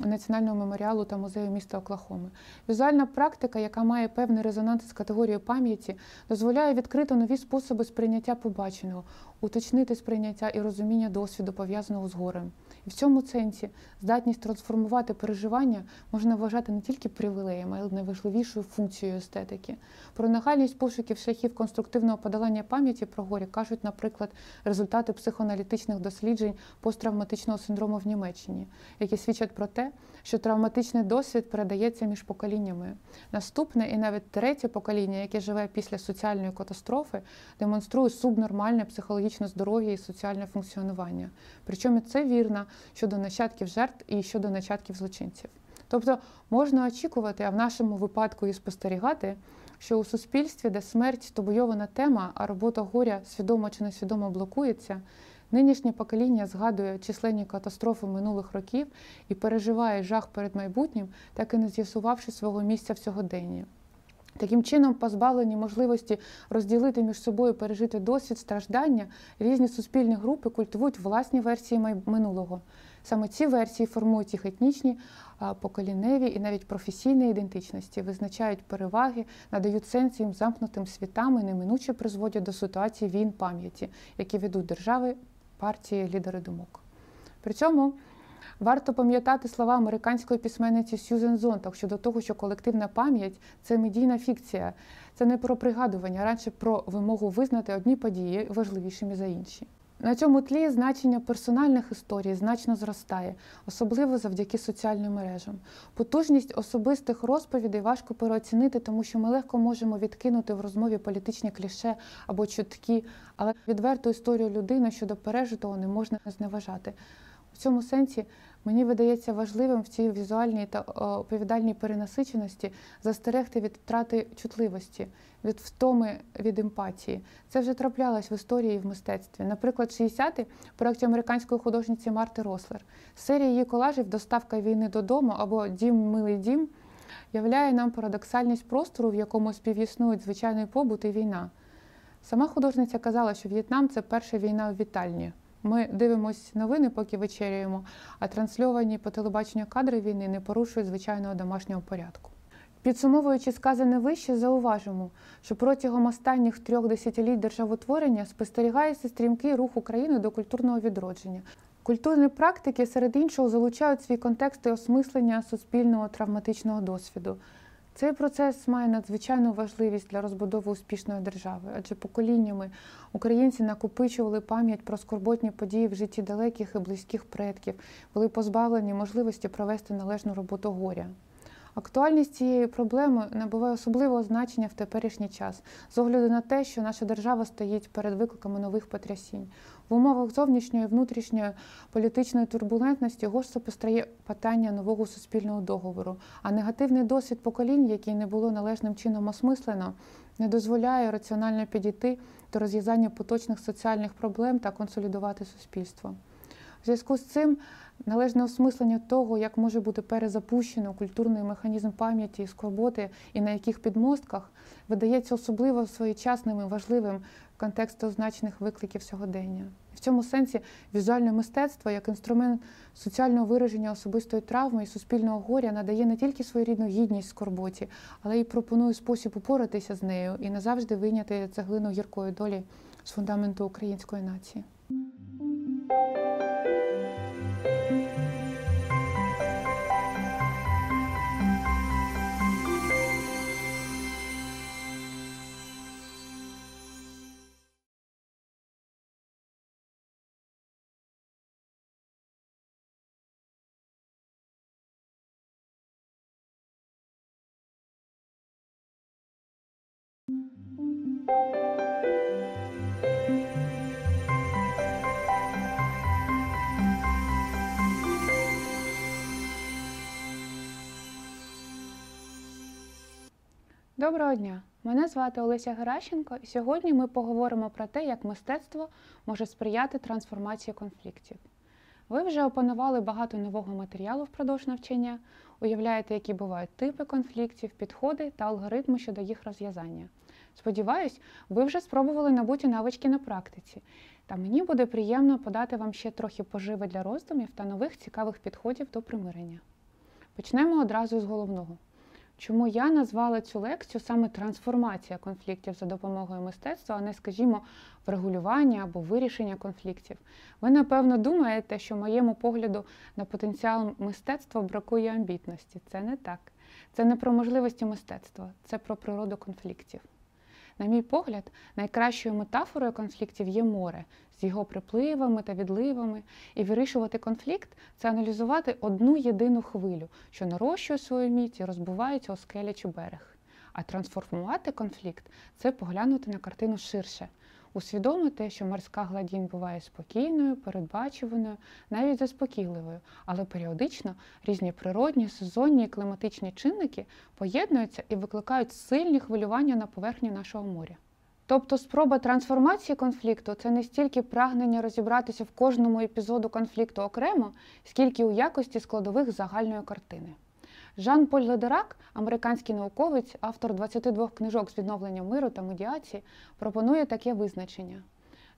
Національного меморіалу та музею міста Оклахоми. Візуальна практика, яка має певний резонанс з категорією пам'яті, дозволяє відкрити нові способи сприйняття побаченого, уточнити сприйняття і розуміння досвіду, пов'язаного з горем. В цьому сенсі здатність трансформувати переживання можна вважати не тільки привілеєм, а й найважливішою функцією естетики. Про нагальність пошуків шляхів конструктивного подолання пам'яті про горі кажуть, наприклад, результати психоаналітичних досліджень посттравматичного синдрому в Німеччині, які свідчать про те, що травматичний досвід передається між поколіннями. Наступне і навіть третє покоління, яке живе після соціальної катастрофи, демонструє субнормальне психологічне здоров'я і соціальне функціонування. Причому це вірно щодо нащадків жертв і щодо нащадків злочинців. Тобто можна очікувати, а в нашому випадку і спостерігати, що у суспільстві, де смерть табуйована тема, а робота горя свідомо чи несвідомо блокується, нинішнє покоління згадує численні катастрофи минулих років і переживає жах перед майбутнім, так і не з'ясувавши свого місця в сьогоденні. Таким чином, позбавлені можливості розділити між собою пережити досвід страждання, різні суспільні групи культивують власні версії минулого. Саме ці версії формують їх етнічні, поколінневі і навіть професійні ідентичності, визначають переваги, надають сенс їм замкнутим світам і неминуче призводять до ситуації війн пам'яті, які ведуть держави, партії, лідери думок. При цьому Варто пам'ятати слова американської письменниці Сьюзен Зонтак щодо того, що колективна пам'ять це медійна фікція, це не про пригадування, а радше про вимогу визнати одні події важливішими за інші. На цьому тлі значення персональних історій значно зростає, особливо завдяки соціальним мережам. Потужність особистих розповідей важко переоцінити, тому що ми легко можемо відкинути в розмові політичні кліше або чутки, але відверту історію людини щодо пережитого не можна зневажати. В цьому сенсі мені видається важливим в цій візуальній та оповідальній перенасиченості застерегти від втрати чутливості, від втоми від емпатії. Це вже траплялось в історії і в мистецтві. Наприклад, 60-ті в проєкті американської художниці Марти Рослер. Серія її колажів Доставка війни додому або Дім милий дім являє нам парадоксальність простору, в якому співіснують звичайний побут і війна. Сама художниця казала, що В'єтнам це перша війна в вітальні. Ми дивимося новини, поки вечеряємо, а трансльовані по телебаченню кадри війни не порушують звичайного домашнього порядку. Підсумовуючи сказане вище, зауважимо, що протягом останніх трьох десятиліть державотворення спостерігається стрімкий рух України до культурного відродження. Культурні практики серед іншого залучають свій контекст і осмислення суспільного травматичного досвіду. Цей процес має надзвичайну важливість для розбудови успішної держави, адже поколіннями українці накопичували пам'ять про скорботні події в житті далеких і близьких предків, були позбавлені можливості провести належну роботу горя. Актуальність цієї проблеми набуває особливого значення в теперішній час з огляду на те, що наша держава стоїть перед викликами нових потрясінь. В умовах зовнішньої і внутрішньої політичної турбулентності гостро постає питання нового суспільного договору, а негативний досвід поколінь, який не було належним чином осмислено, не дозволяє раціонально підійти до розв'язання поточних соціальних проблем та консолідувати суспільство. В зв'язку з цим належне осмислення того, як може бути перезапущено культурний механізм пам'яті і скорботи, і на яких підмостках, видається особливо своєчасним і важливим в контексті значних викликів сьогодення. В цьому сенсі візуальне мистецтво як інструмент соціального вираження особистої травми і суспільного горя надає не тільки своєрідну гідність скорботі, але й пропонує спосіб упоратися з нею і назавжди вийняти цеглину гіркої долі з фундаменту української нації. Доброго дня! Мене звати Олеся Геращенко, і сьогодні ми поговоримо про те, як мистецтво може сприяти трансформації конфліктів. Ви вже опанували багато нового матеріалу впродовж навчання, уявляєте, які бувають типи конфліктів, підходи та алгоритми щодо їх розв'язання. Сподіваюсь, ви вже спробували набуті навички на практиці, та мені буде приємно подати вам ще трохи поживи для роздумів та нових цікавих підходів до примирення. Почнемо одразу з головного. Чому я назвала цю лекцію саме трансформація конфліктів за допомогою мистецтва, а не, скажімо, врегулювання або вирішення конфліктів? Ви, напевно, думаєте, що моєму погляду на потенціал мистецтва бракує амбітності. Це не так. Це не про можливості мистецтва, це про природу конфліктів. На мій погляд, найкращою метафорою конфліктів є море з його припливами та відливами, і вирішувати конфлікт це аналізувати одну єдину хвилю, що нарощує свою міць і розбивається у скелі чи берег. А трансформувати конфлікт це поглянути на картину ширше, усвідомити, що морська гладінь буває спокійною, передбачуваною, навіть заспокійливою, але періодично різні природні, сезонні і кліматичні чинники поєднуються і викликають сильні хвилювання на поверхні нашого моря. Тобто спроба трансформації конфлікту це не стільки прагнення розібратися в кожному епізоду конфлікту окремо, скільки у якості складових загальної картини. Жан-Поль Ледерак, американський науковець, автор 22 книжок з відновлення миру та медіації, пропонує таке визначення.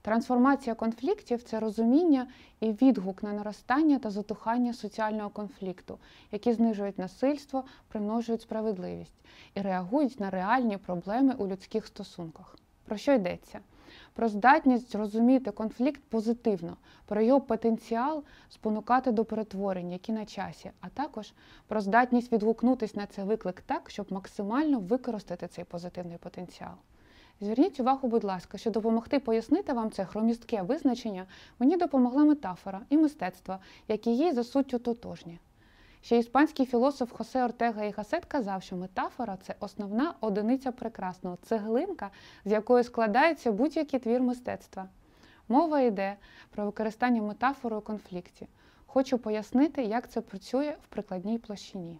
Трансформація конфліктів це розуміння і відгук на наростання та затухання соціального конфлікту, які знижують насильство, примножують справедливість і реагують на реальні проблеми у людських стосунках. Про що йдеться? Про здатність зрозуміти конфлікт позитивно, про його потенціал спонукати до перетворень, які на часі, а також про здатність відгукнутися на цей виклик так, щоб максимально використати цей позитивний потенціал. Зверніть увагу, будь ласка, що допомогти пояснити вам це хромістке визначення, мені допомогла метафора і мистецтво, які їй за суттю тотожні. Ще іспанський філософ Хосе Ортега і Гасет казав, що метафора це основна одиниця прекрасного, цеглинка, з якої складається будь-який твір мистецтва. Мова йде про використання метафори у конфлікті. Хочу пояснити, як це працює в прикладній площині.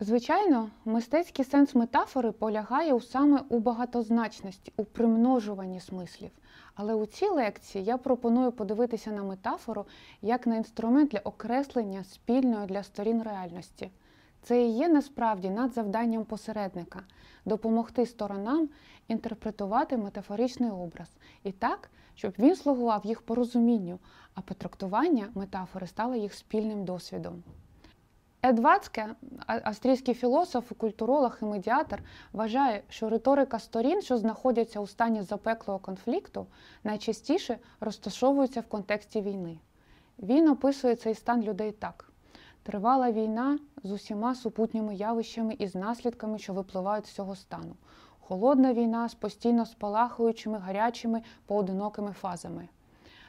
Звичайно, мистецький сенс метафори полягає саме у багатозначності, у примножуванні смислів. Але у цій лекції я пропоную подивитися на метафору як на інструмент для окреслення спільної для сторін реальності. Це і є насправді над завданням посередника допомогти сторонам інтерпретувати метафоричний образ і так, щоб він слугував їх порозумінню, а потрактування метафори стало їх спільним досвідом. Ед Вацке, австрійський філософ, культуролог і медіатор, вважає, що риторика сторін, що знаходяться у стані запеклого конфлікту, найчастіше розташовується в контексті війни. Він описує цей стан людей так: тривала війна з усіма супутніми явищами і з наслідками, що випливають з цього стану. Холодна війна з постійно спалахуючими гарячими поодинокими фазами.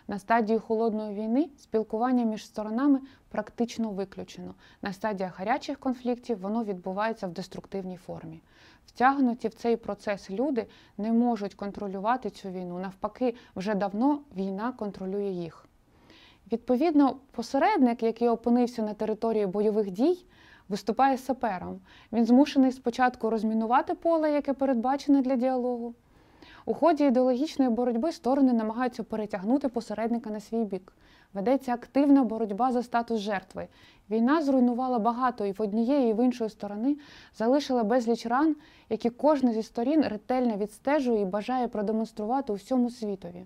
На стадії холодної війни спілкування між сторонами практично виключено. На стадіях гарячих конфліктів воно відбувається в деструктивній формі. Втягнуті в цей процес люди не можуть контролювати цю війну. Навпаки, вже давно війна контролює їх. Відповідно, посередник, який опинився на території бойових дій, виступає сапером. Він змушений спочатку розмінувати поле, яке передбачене для діалогу. У ході ідеологічної боротьби сторони намагаються перетягнути посередника на свій бік. Ведеться активна боротьба за статус жертви. Війна зруйнувала багато і в однієї, і в іншої сторони залишила безліч ран, які кожна зі сторін ретельно відстежує і бажає продемонструвати у всьому світові.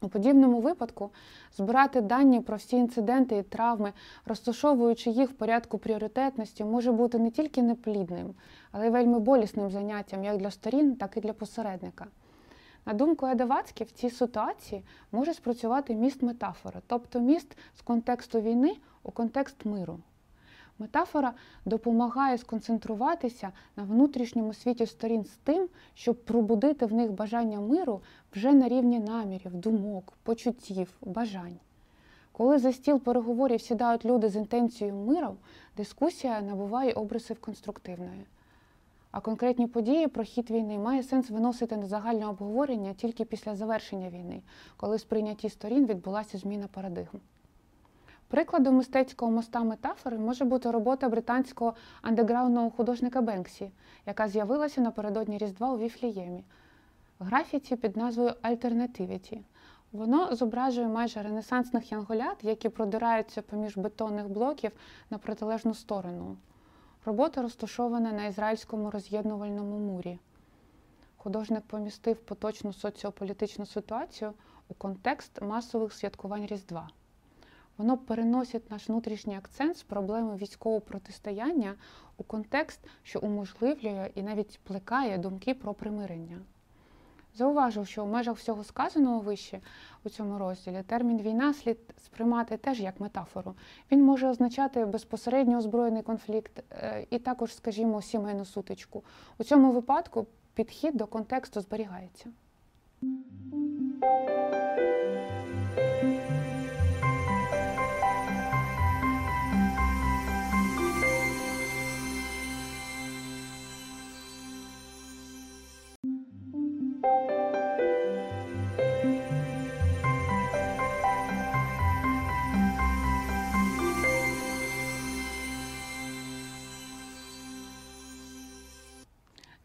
У подібному випадку збирати дані про всі інциденти і травми, розташовуючи їх в порядку пріоритетності, може бути не тільки неплідним, але й вельми болісним заняттям як для сторін, так і для посередника. На думку Едавацькі, в цій ситуації може спрацювати міст метафори, тобто міст з контексту війни у контекст миру. Метафора допомагає сконцентруватися на внутрішньому світі сторін з тим, щоб пробудити в них бажання миру вже на рівні намірів, думок, почуттів, бажань. Коли за стіл переговорів сідають люди з інтенцією миру, дискусія набуває обрисів конструктивної. А конкретні події про хід війни має сенс виносити на загальне обговорення тільки після завершення війни, коли з прийнятті сторін відбулася зміна парадигм. Прикладом мистецького моста метафори може бути робота британського андеграундного художника Бенксі, яка з'явилася напередодні Різдва у Віфліємі. Графіті під назвою Альтернативіті. Воно зображує майже ренесансних янголят, які продираються поміж бетонних блоків на протилежну сторону. Робота розташована на ізраїльському роз'єднувальному мурі. Художник помістив поточну соціополітичну ситуацію у контекст масових святкувань Різдва. Воно переносить наш внутрішній акцент з проблеми військового протистояння у контекст, що уможливлює і навіть плекає думки про примирення. Зауважив, що у межах всього сказаного вище у цьому розділі термін війна слід сприймати теж як метафору. Він може означати безпосередньо озброєний конфлікт е, і також, скажімо, сімейну сутичку. У цьому випадку підхід до контексту зберігається.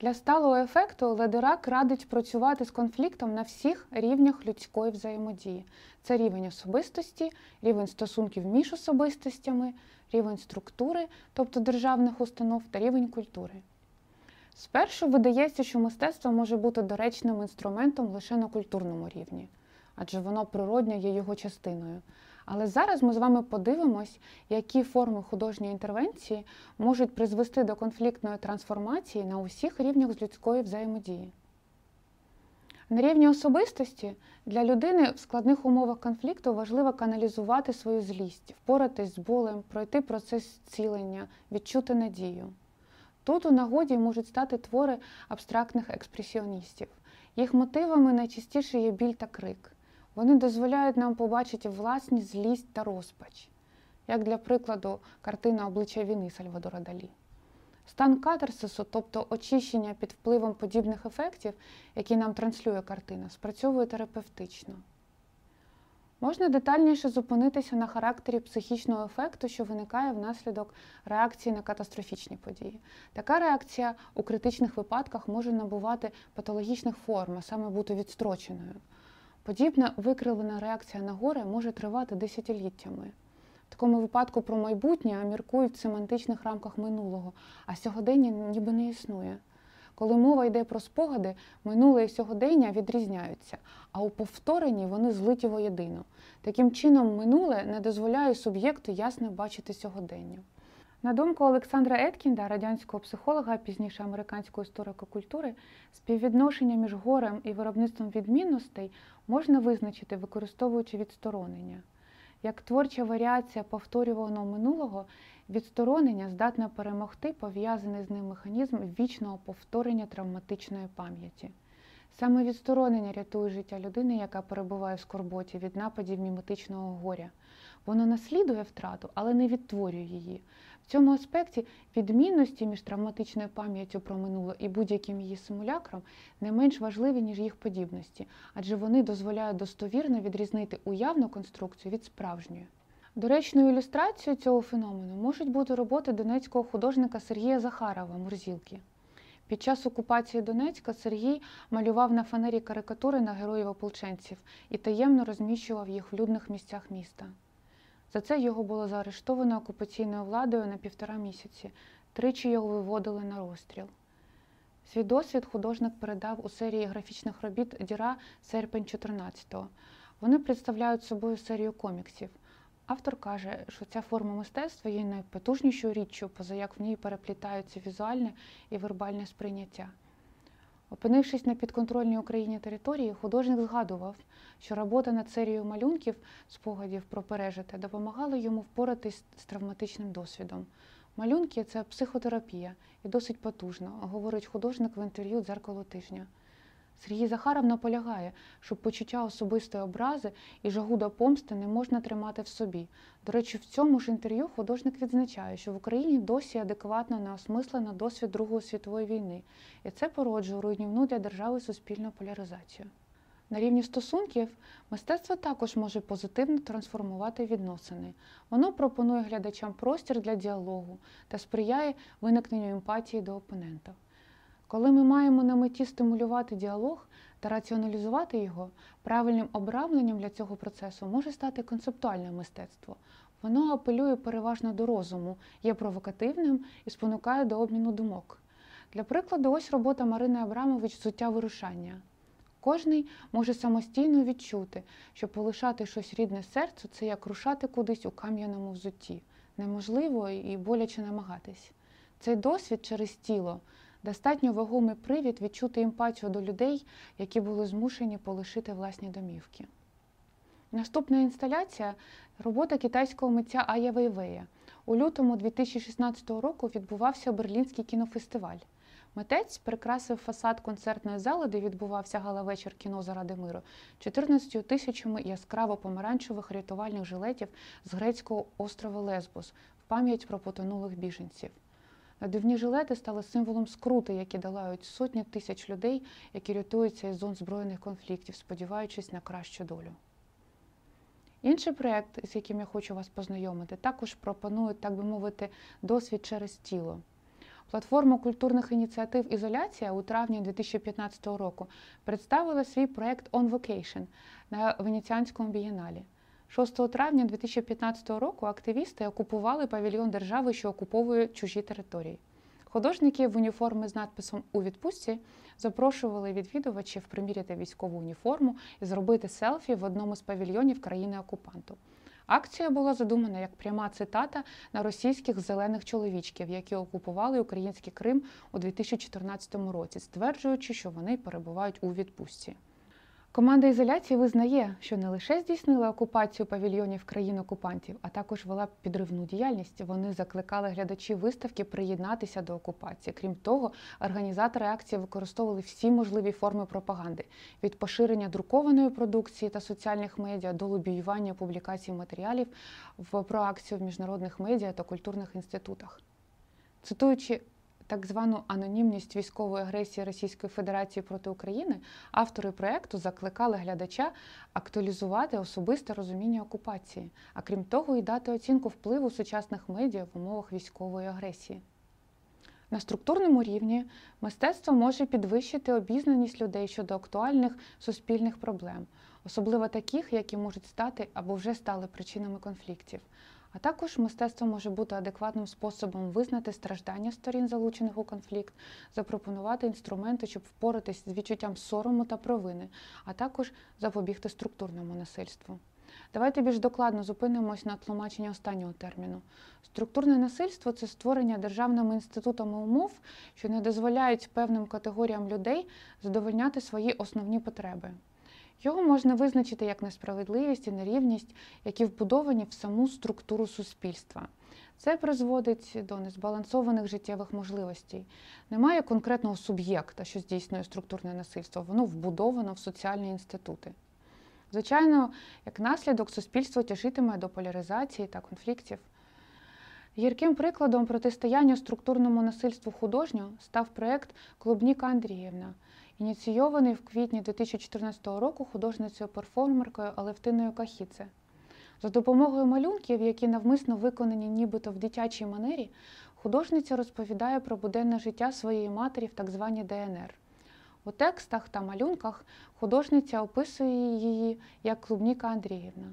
Для сталого ефекту ледерак радить працювати з конфліктом на всіх рівнях людської взаємодії. Це рівень особистості, рівень стосунків між особистостями, рівень структури, тобто державних установ, та рівень культури. Спершу видається, що мистецтво може бути доречним інструментом лише на культурному рівні, адже воно природньо є його частиною. Але зараз ми з вами подивимось, які форми художньої інтервенції можуть призвести до конфліктної трансформації на усіх рівнях з людської взаємодії. На рівні особистості для людини в складних умовах конфлікту важливо каналізувати свою злість, впоратись з болем, пройти процес зцілення, відчути надію. Тут у нагоді можуть стати твори абстрактних експресіоністів. Їх мотивами найчастіше є біль та крик. Вони дозволяють нам побачити власні злість та розпач, як для прикладу, картина обличчя війни Сальвадора Далі. Стан катарсису, тобто очищення під впливом подібних ефектів, які нам транслює картина, спрацьовує терапевтично. Можна детальніше зупинитися на характері психічного ефекту, що виникає внаслідок реакції на катастрофічні події. Така реакція у критичних випадках може набувати патологічних форм, а саме бути відстроченою. Подібна викривлена реакція на горе може тривати десятиліттями. В такому випадку про майбутнє міркують в семантичних рамках минулого, а сьогодення ніби не існує. Коли мова йде про спогади, минуле і сьогодення відрізняються, а у повторенні вони злиті воєдино. Таким чином, минуле не дозволяє суб'єкту ясно бачити сьогодення. На думку Олександра Еткінда, радянського психолога, пізніше американського історика культури, співвідношення між горем і виробництвом відмінностей можна визначити, використовуючи відсторонення. Як творча варіація повторюваного минулого, відсторонення здатне перемогти пов'язаний з ним механізм вічного повторення травматичної пам'яті. Саме відсторонення рятує життя людини, яка перебуває в скорботі від нападів міметичного горя. Воно наслідує втрату, але не відтворює її. Цьому аспекті відмінності між травматичною пам'яттю про минуле і будь-яким її симулякром не менш важливі, ніж їх подібності, адже вони дозволяють достовірно відрізнити уявну конструкцію від справжньої. Доречною ілюстрацією цього феномену можуть бути роботи донецького художника Сергія Захарова Мурзілки. Під час окупації Донецька Сергій малював на фанері карикатури на героїв ополченців і таємно розміщував їх в людних місцях міста. За це його було заарештовано окупаційною владою на півтора місяці. Тричі його виводили на розстріл. Свій досвід художник передав у серії графічних робіт Діра серпень 14-го. Вони представляють собою серію коміксів. Автор каже, що ця форма мистецтва є найпотужнішою річчю, поза як в ній переплітаються візуальне і вербальне сприйняття. Опинившись на підконтрольній Україні території, художник згадував, що робота над серією малюнків, спогадів про пережите, допомагала йому впоратись з травматичним досвідом. Малюнки це психотерапія і досить потужно, говорить художник в інтерв'ю дзеркало тижня. Сергій Захаров наполягає, що почуття особистої образи і жагу до помсти не можна тримати в собі. До речі, в цьому ж інтерв'ю художник відзначає, що в Україні досі адекватно не осмислено досвід Другої світової війни, і це породжує руйнівну для держави суспільну поляризацію. На рівні стосунків мистецтво також може позитивно трансформувати відносини. Воно пропонує глядачам простір для діалогу та сприяє виникненню емпатії до опонента. Коли ми маємо на меті стимулювати діалог та раціоналізувати його, правильним обрамленням для цього процесу може стати концептуальне мистецтво. Воно апелює переважно до розуму, є провокативним і спонукає до обміну думок. Для прикладу, ось робота Марини Абрамович Зуття вирушання. Кожний може самостійно відчути, що полишати щось рідне серцю це як рушати кудись у кам'яному взутті. Неможливо і боляче намагатись. Цей досвід через тіло достатньо вагомий привід відчути емпатію до людей, які були змушені полишити власні домівки. Наступна інсталяція робота китайського митця Ая Вейвея. У лютому 2016 року відбувався Берлінський кінофестиваль. Митець прикрасив фасад концертної зали, де відбувався гала-вечір кіно заради миру, 14 тисячами яскраво помаранчевих рятувальних жилетів з грецького острова Лесбос в пам'ять про потонулих біженців. Надувні жилети стали символом скрути, які долають сотні тисяч людей, які рятуються із зон збройних конфліктів, сподіваючись на кращу долю. Інший проєкт, з яким я хочу вас познайомити, також пропонує, так би мовити, досвід через тіло. Платформа культурних ініціатив Ізоляція у травні 2015 року представила свій проєкт On Vocation на Венеціанському бієналі. 6 травня 2015 року активісти окупували павільйон держави, що окуповує чужі території. Художники в уніформі з надписом у відпустці запрошували відвідувачів приміряти військову уніформу і зробити селфі в одному з павільйонів країни окупанту. Акція була задумана як пряма цитата на російських зелених чоловічків, які окупували український Крим у 2014 році, стверджуючи, що вони перебувають у відпустці. Команда ізоляції визнає, що не лише здійснила окупацію павільйонів країн окупантів, а також вела підривну діяльність. Вони закликали глядачів виставки приєднатися до окупації. Крім того, організатори акції використовували всі можливі форми пропаганди від поширення друкованої продукції та соціальних медіа до лобіювання публікацій матеріалів про акцію в міжнародних медіа та культурних інститутах. Цитуючи так звану анонімність військової агресії Російської Федерації проти України, автори проекту закликали глядача актуалізувати особисте розуміння окупації, а крім того, і дати оцінку впливу сучасних медіа в умовах військової агресії. На структурному рівні мистецтво може підвищити обізнаність людей щодо актуальних суспільних проблем, особливо таких, які можуть стати або вже стали причинами конфліктів. А також мистецтво може бути адекватним способом визнати страждання сторін, залучених у конфлікт, запропонувати інструменти, щоб впоратись з відчуттям сорому та провини, а також запобігти структурному насильству. Давайте більш докладно зупинимось на тлумаченні останнього терміну. Структурне насильство це створення державними інститутами умов, що не дозволяють певним категоріям людей задовольняти свої основні потреби. Його можна визначити як несправедливість і нерівність, які вбудовані в саму структуру суспільства. Це призводить до незбалансованих життєвих можливостей. Немає конкретного суб'єкта, що здійснює структурне насильство, воно вбудовано в соціальні інститути. Звичайно, як наслідок, суспільство тяжитиме до поляризації та конфліктів. Гірким прикладом протистояння структурному насильству художнього став проєкт Клубніка Андріївна, ініційований в квітні 2014 року художницею-перформеркою Алевтиною Кахіце. За допомогою малюнків, які навмисно виконані нібито в дитячій манері, художниця розповідає про буденне життя своєї матері в так званій ДНР. У текстах та малюнках художниця описує її як Клубніка Андріївна.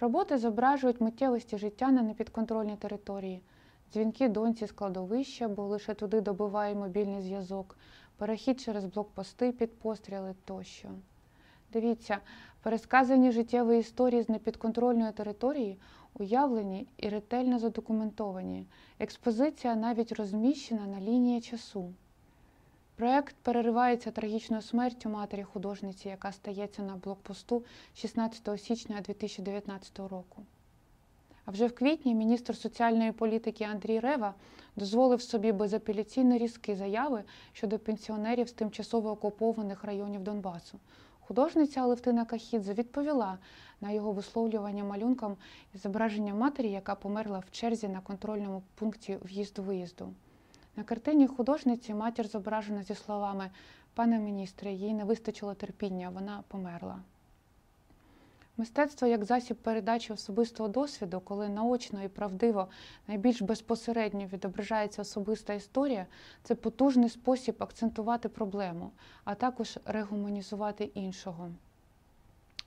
Роботи зображують миттєвості життя на непідконтрольній території, дзвінки доньці з кладовища, бо лише туди добиває мобільний зв'язок, перехід через блокпости під постріли тощо. Дивіться, пересказані життєві історії з непідконтрольної території уявлені і ретельно задокументовані. Експозиція навіть розміщена на лінії часу. Проект переривається трагічною смертю матері художниці, яка стається на блокпосту 16 січня 2019 року. А вже в квітні міністр соціальної політики Андрій Рева дозволив собі безапеляційно різкі заяви щодо пенсіонерів з тимчасово окупованих районів Донбасу. Художниця Алевтина Кахідзе відповіла на його висловлювання малюнкам із зображення матері, яка померла в черзі на контрольному пункті в'їзду-виїзду. На картині художниці матір зображена зі словами Пане міністре, їй не вистачило терпіння, вона померла. Мистецтво як засіб передачі особистого досвіду, коли наочно і правдиво, найбільш безпосередньо відображається особиста історія, це потужний спосіб акцентувати проблему, а також регуманізувати іншого.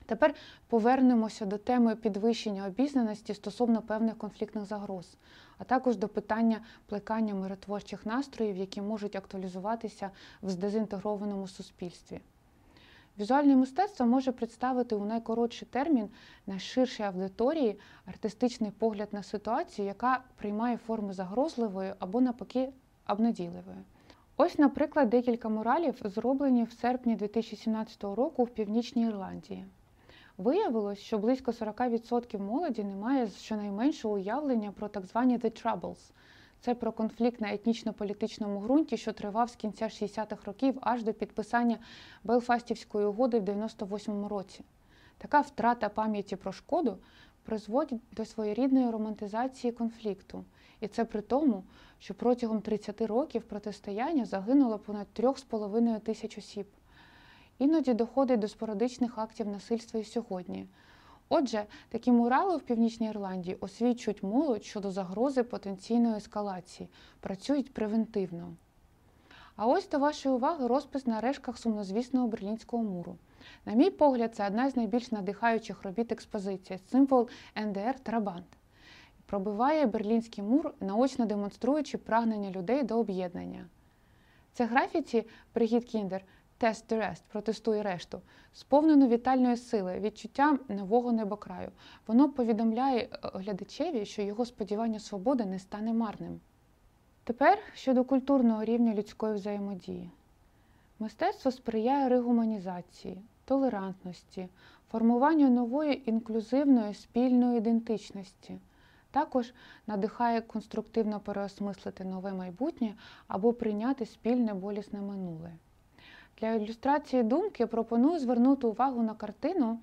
Тепер повернемося до теми підвищення обізнаності стосовно певних конфліктних загроз, а також до питання плекання миротворчих настроїв, які можуть актуалізуватися в здезінтегрованому суспільстві. Візуальне мистецтво може представити у найкоротший термін найширшій аудиторії артистичний погляд на ситуацію, яка приймає форми загрозливої або навпаки обнадійливої. Ось, наприклад, декілька муралів, зроблені в серпні 2017 року в Північній Ірландії. Виявилось, що близько 40% молоді не має щонайменшого уявлення про так звані «the troubles». Це про конфлікт на етнічно-політичному ґрунті, що тривав з кінця 60-х років аж до підписання Белфастівської угоди в 98-му році. Така втрата пам'яті про шкоду призводить до своєрідної романтизації конфлікту. І це при тому, що протягом 30 років протистояння загинуло понад 3,5 тисяч осіб. Іноді доходить до спорадичних актів насильства і сьогодні. Отже, такі мурали в Північній Ірландії освічують молодь щодо загрози потенційної ескалації, працюють превентивно. А ось до вашої уваги розпис на решках сумнозвісного берлінського муру. На мій погляд, це одна з найбільш надихаючих робіт експозиції символ НДР Трабант. Пробиває берлінський мур, наочно демонструючи прагнення людей до об'єднання. Це графіті Бригіт Кіндер Test the rest, протестує решту, сповнено вітальної сили, відчуття нового небокраю. Воно повідомляє е, глядачеві, що його сподівання свободи не стане марним. Тепер щодо культурного рівня людської взаємодії. Мистецтво сприяє регуманізації, толерантності, формуванню нової інклюзивної спільної ідентичності. Також надихає конструктивно переосмислити нове майбутнє або прийняти спільне болісне минуле. Для ілюстрації думки пропоную звернути увагу на картину,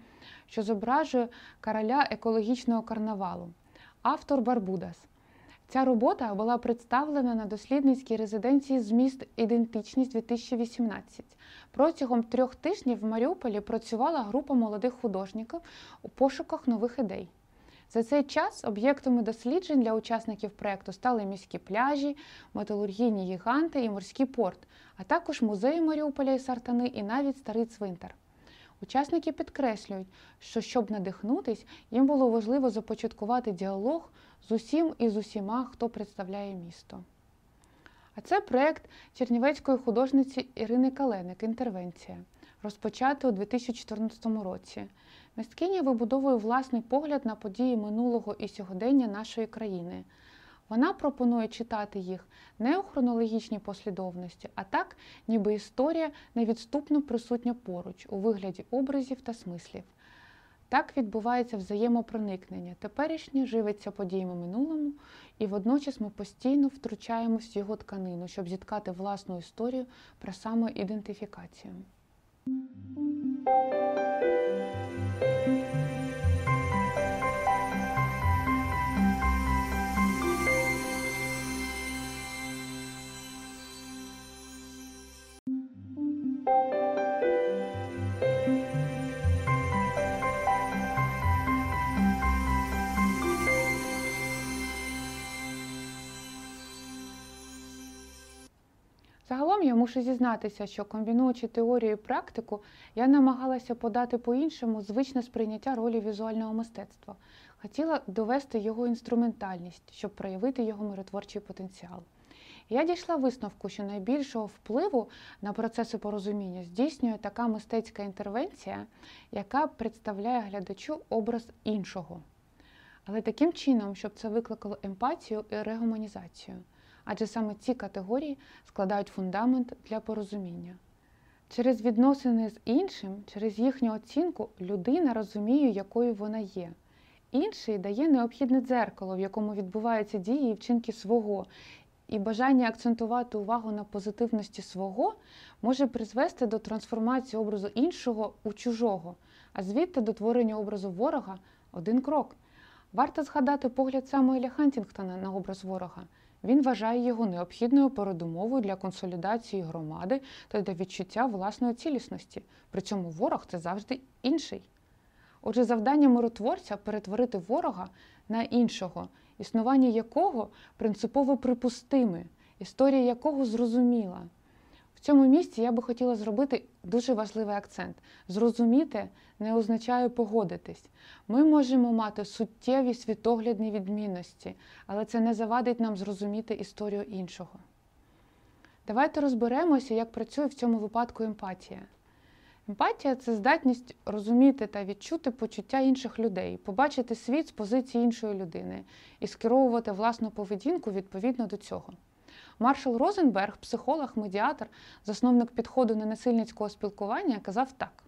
що зображує короля екологічного карнавалу, автор Барбудас. Ця робота була представлена на дослідницькій резиденції зміст Ідентичність 2018. Протягом трьох тижнів в Маріуполі працювала група молодих художників у пошуках нових ідей. За цей час об'єктами досліджень для учасників проєкту стали міські пляжі, металургійні гіганти і морський порт, а також музеї Маріуполя і Сартани і навіть старий цвинтар. Учасники підкреслюють, що щоб надихнутись, їм було важливо започаткувати діалог з усім і з усіма, хто представляє місто. А це проєкт чернівецької художниці Ірини Каленик Інтервенція, розпочатий у 2014 році. Мисткиня вибудовує власний погляд на події минулого і сьогодення нашої країни. Вона пропонує читати їх не у хронологічній послідовності, а так, ніби історія невідступно присутня поруч у вигляді образів та смислів. Так відбувається взаємопроникнення. Теперішнє живиться подіями минулому, і водночас ми постійно втручаємось в його тканину, щоб зіткати власну історію про самоідентифікацію. Загалом я мушу зізнатися, що комбінуючи теорію і практику, я намагалася подати по-іншому звичне сприйняття ролі візуального мистецтва. Хотіла довести його інструментальність, щоб проявити його миротворчий потенціал. Я дійшла висновку, що найбільшого впливу на процеси порозуміння здійснює така мистецька інтервенція, яка представляє глядачу образ іншого. Але таким чином, щоб це викликало емпатію і регуманізацію. Адже саме ці категорії складають фундамент для порозуміння. Через відносини з іншим, через їхню оцінку, людина розуміє, якою вона є. Інший дає необхідне дзеркало, в якому відбуваються дії і вчинки свого, і бажання акцентувати увагу на позитивності свого може призвести до трансформації образу іншого у чужого, а звідти до творення образу ворога один крок. Варто згадати погляд Самуеля Хантінгтона на образ ворога. Він вважає його необхідною передумовою для консолідації громади та для відчуття власної цілісності. При цьому ворог це завжди інший. Отже, завдання миротворця перетворити ворога на іншого, існування якого принципово припустиме, історія якого зрозуміла. В цьому місці я би хотіла зробити дуже важливий акцент. Зрозуміти не означає погодитись. Ми можемо мати суттєві світоглядні відмінності, але це не завадить нам зрозуміти історію іншого. Давайте розберемося, як працює в цьому випадку емпатія. Емпатія це здатність розуміти та відчути почуття інших людей, побачити світ з позиції іншої людини і скеровувати власну поведінку відповідно до цього. Маршал Розенберг, психолог, медіатор, засновник підходу ненасильницького спілкування, казав так: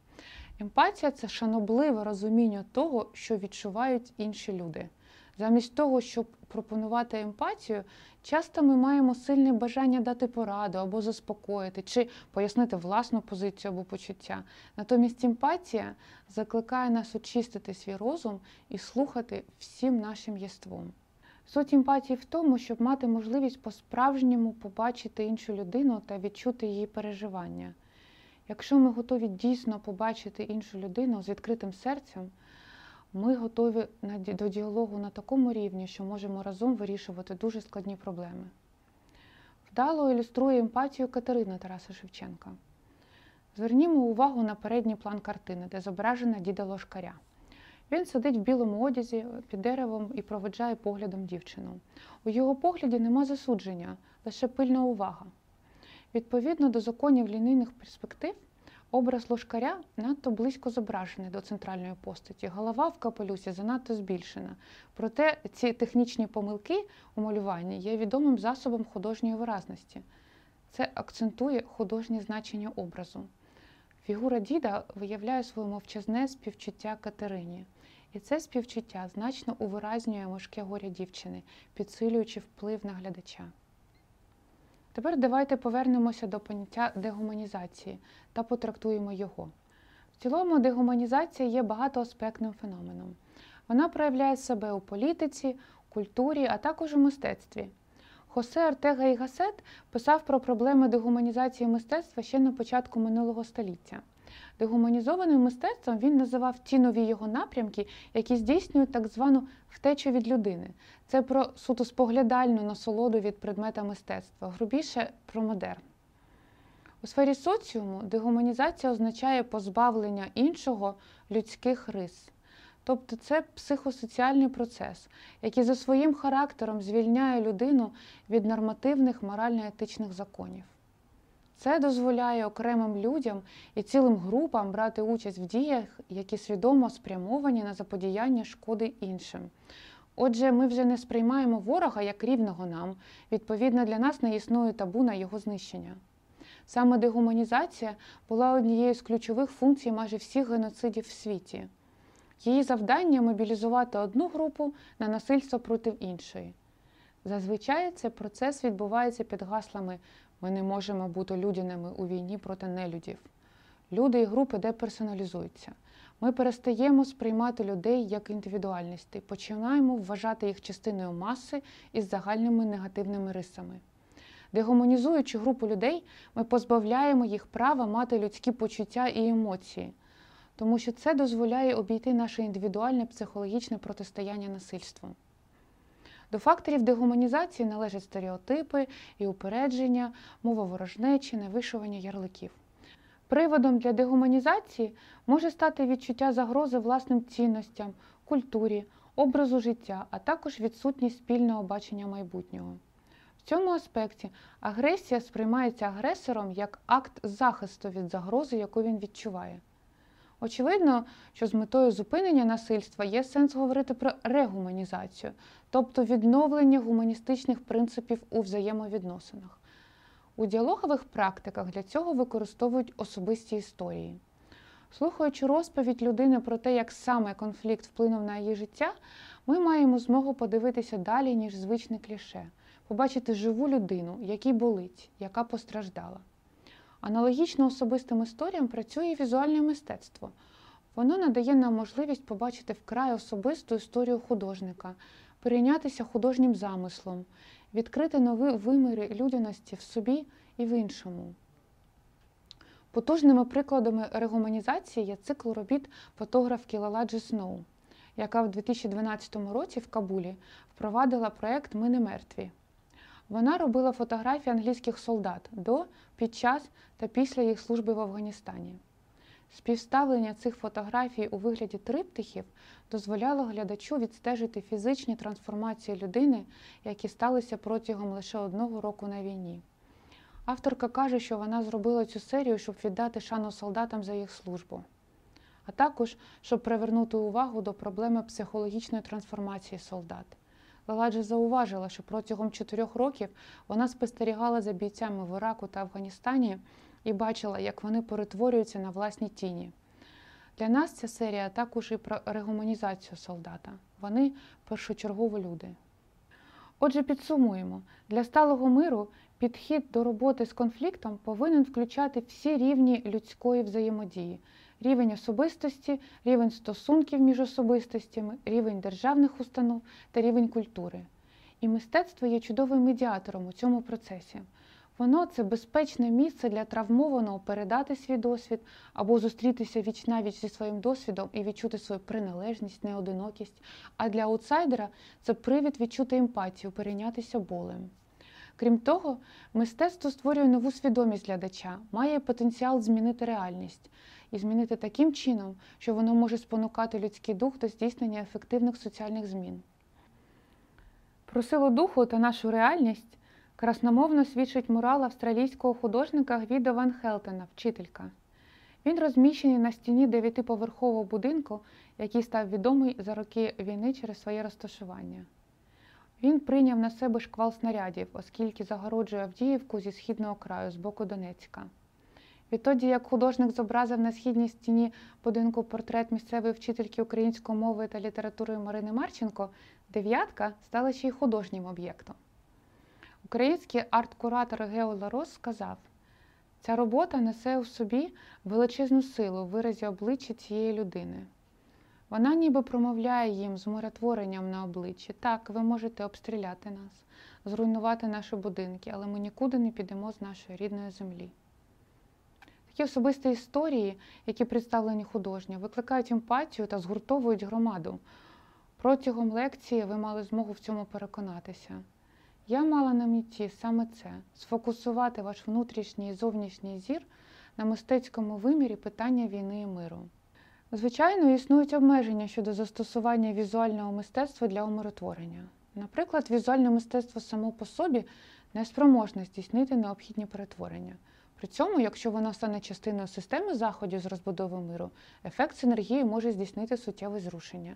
емпатія це шанобливе розуміння того, що відчувають інші люди. Замість того, щоб пропонувати емпатію, часто ми маємо сильне бажання дати пораду або заспокоїти, чи пояснити власну позицію або почуття. Натомість емпатія закликає нас очистити свій розум і слухати всім нашим єством. Суть емпатії в тому, щоб мати можливість по-справжньому побачити іншу людину та відчути її переживання. Якщо ми готові дійсно побачити іншу людину з відкритим серцем, ми готові до діалогу на такому рівні, що можемо разом вирішувати дуже складні проблеми. Вдало ілюструє емпатію Катерина Тараса Шевченка. Звернімо увагу на передній план картини, де зображена діда Лошкаря. Він сидить в білому одязі під деревом і проведжає поглядом дівчину. У його погляді нема засудження, лише пильна увага. Відповідно до законів лінійних перспектив, образ ложкаря надто близько зображений до центральної постаті. Голова в капелюсі занадто збільшена. Проте ці технічні помилки у малюванні є відомим засобом художньої виразності. Це акцентує художнє значення образу. Фігура діда виявляє своє мовчазне співчуття Катерині. І це співчуття значно увиразнює важке горя дівчини, підсилюючи вплив на глядача. Тепер давайте повернемося до поняття дегуманізації та потрактуємо його. В цілому, дегуманізація є багатоаспектним феноменом. Вона проявляє себе у політиці, культурі, а також у мистецтві. Хосе Артега і Гасет писав про проблеми дегуманізації мистецтва ще на початку минулого століття. Дегуманізованим мистецтвом він називав ті нові його напрямки, які здійснюють так звану втечу від людини. Це про суто споглядальну насолоду від предмета мистецтва, грубіше про модерн. У сфері соціуму дегуманізація означає позбавлення іншого людських рис. Тобто це психосоціальний процес, який за своїм характером звільняє людину від нормативних морально-етичних законів. Це дозволяє окремим людям і цілим групам брати участь в діях, які свідомо спрямовані на заподіяння шкоди іншим. Отже, ми вже не сприймаємо ворога як рівного нам, відповідно, для нас не існує табу на його знищення. Саме дегуманізація була однією з ключових функцій майже всіх геноцидів в світі. Її завдання мобілізувати одну групу на насильство проти іншої. Зазвичай цей процес відбувається під гаслами ми не можемо бути людяними у війні проти нелюдів. Люди і групи деперсоналізуються. Ми перестаємо сприймати людей як індивідуальності, починаємо вважати їх частиною маси із загальними негативними рисами. Дегуманізуючи групу людей, ми позбавляємо їх права мати людські почуття і емоції, тому що це дозволяє обійти наше індивідуальне психологічне протистояння насильством. До факторів дегуманізації належать стереотипи і упередження, мова ворожнечі, невишування ярликів. Приводом для дегуманізації може стати відчуття загрози власним цінностям, культурі, образу життя, а також відсутність спільного бачення майбутнього. В цьому аспекті агресія сприймається агресором як акт захисту від загрози, яку він відчуває. Очевидно, що з метою зупинення насильства є сенс говорити про регуманізацію, тобто відновлення гуманістичних принципів у взаємовідносинах. У діалогових практиках для цього використовують особисті історії. Слухаючи розповідь людини про те, як саме конфлікт вплинув на її життя, ми маємо змогу подивитися далі, ніж звичне кліше, побачити живу людину, якій болить, яка постраждала. Аналогічно особистим історіям працює візуальне мистецтво. Воно надає нам можливість побачити вкрай особисту історію художника, перейнятися художнім замислом, відкрити нові виміри людяності в собі і в іншому. Потужними прикладами регуманізації є цикл робіт фотографки Лаладжі Сноу, яка в 2012 році в Кабулі впровадила проєкт Ми не мертві. Вона робила фотографії англійських солдат до, під час та після їх служби в Афганістані. Співставлення цих фотографій у вигляді триптихів дозволяло глядачу відстежити фізичні трансформації людини, які сталися протягом лише одного року на війні. Авторка каже, що вона зробила цю серію, щоб віддати шану солдатам за їх службу, а також щоб привернути увагу до проблеми психологічної трансформації солдат. Ладжа зауважила, що протягом чотирьох років вона спостерігала за бійцями в Іраку та Афганістані і бачила, як вони перетворюються на власні тіні. Для нас ця серія також і про регуманізацію солдата. Вони першочергово люди. Отже, підсумуємо, для сталого миру підхід до роботи з конфліктом повинен включати всі рівні людської взаємодії: рівень особистості, рівень стосунків між особистостями, рівень державних установ та рівень культури. І мистецтво є чудовим медіатором у цьому процесі. Воно це безпечне місце для травмованого передати свій досвід або зустрітися віч навіч зі своїм досвідом і відчути свою приналежність, неодинокість. А для аутсайдера це привід відчути емпатію, перейнятися болем. Крім того, мистецтво створює нову свідомість глядача, має потенціал змінити реальність і змінити таким чином, що воно може спонукати людський дух до здійснення ефективних соціальних змін. Про силу духу та нашу реальність красномовно свідчить мурал австралійського художника Гвідо Ван Хелтена, вчителька. Він розміщений на стіні дев'ятиповерхового будинку, який став відомий за роки війни через своє розташування. Він прийняв на себе шквал снарядів, оскільки загороджує Авдіївку зі східного краю з боку Донецька. Відтоді, як художник зобразив на східній стіні будинку портрет місцевої вчительки української мови та літератури Марини Марченко, дев'ятка стала ще й художнім об'єктом. Український арт-куратор Гео Ларос сказав, ця робота несе у собі величезну силу в виразі обличчя цієї людини. Вона ніби промовляє їм з миротворенням на обличчі. Так, ви можете обстріляти нас, зруйнувати наші будинки, але ми нікуди не підемо з нашої рідної землі. Такі особисті історії, які представлені художньо, викликають емпатію та згуртовують громаду. Протягом лекції ви мали змогу в цьому переконатися. Я мала на меті саме це сфокусувати ваш внутрішній і зовнішній зір на мистецькому вимірі питання війни і миру. Звичайно, існують обмеження щодо застосування візуального мистецтва для умиротворення. Наприклад, візуальне мистецтво само по собі не спроможне здійснити необхідні перетворення. При цьому, якщо воно стане частиною системи заходів з розбудови миру, ефект синергії може здійснити суттєве зрушення.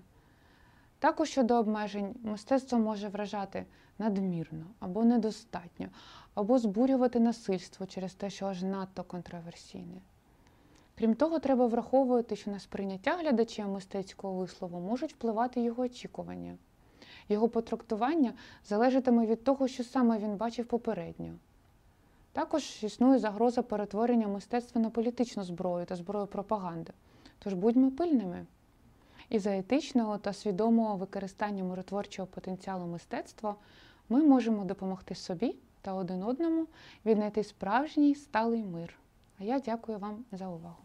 Також щодо обмежень, мистецтво може вражати надмірно або недостатньо, або збурювати насильство через те, що аж надто контроверсійне. Крім того, треба враховувати, що на сприйняття глядача мистецького вислову можуть впливати його очікування. Його потрактування залежатиме від того, що саме він бачив попередньо. Також існує загроза перетворення мистецтва на політичну зброю та зброю пропаганди. Тож будьмо пильними. І за етичного та свідомого використання миротворчого потенціалу мистецтва ми можемо допомогти собі та один одному віднайти справжній сталий мир. А я дякую вам за увагу.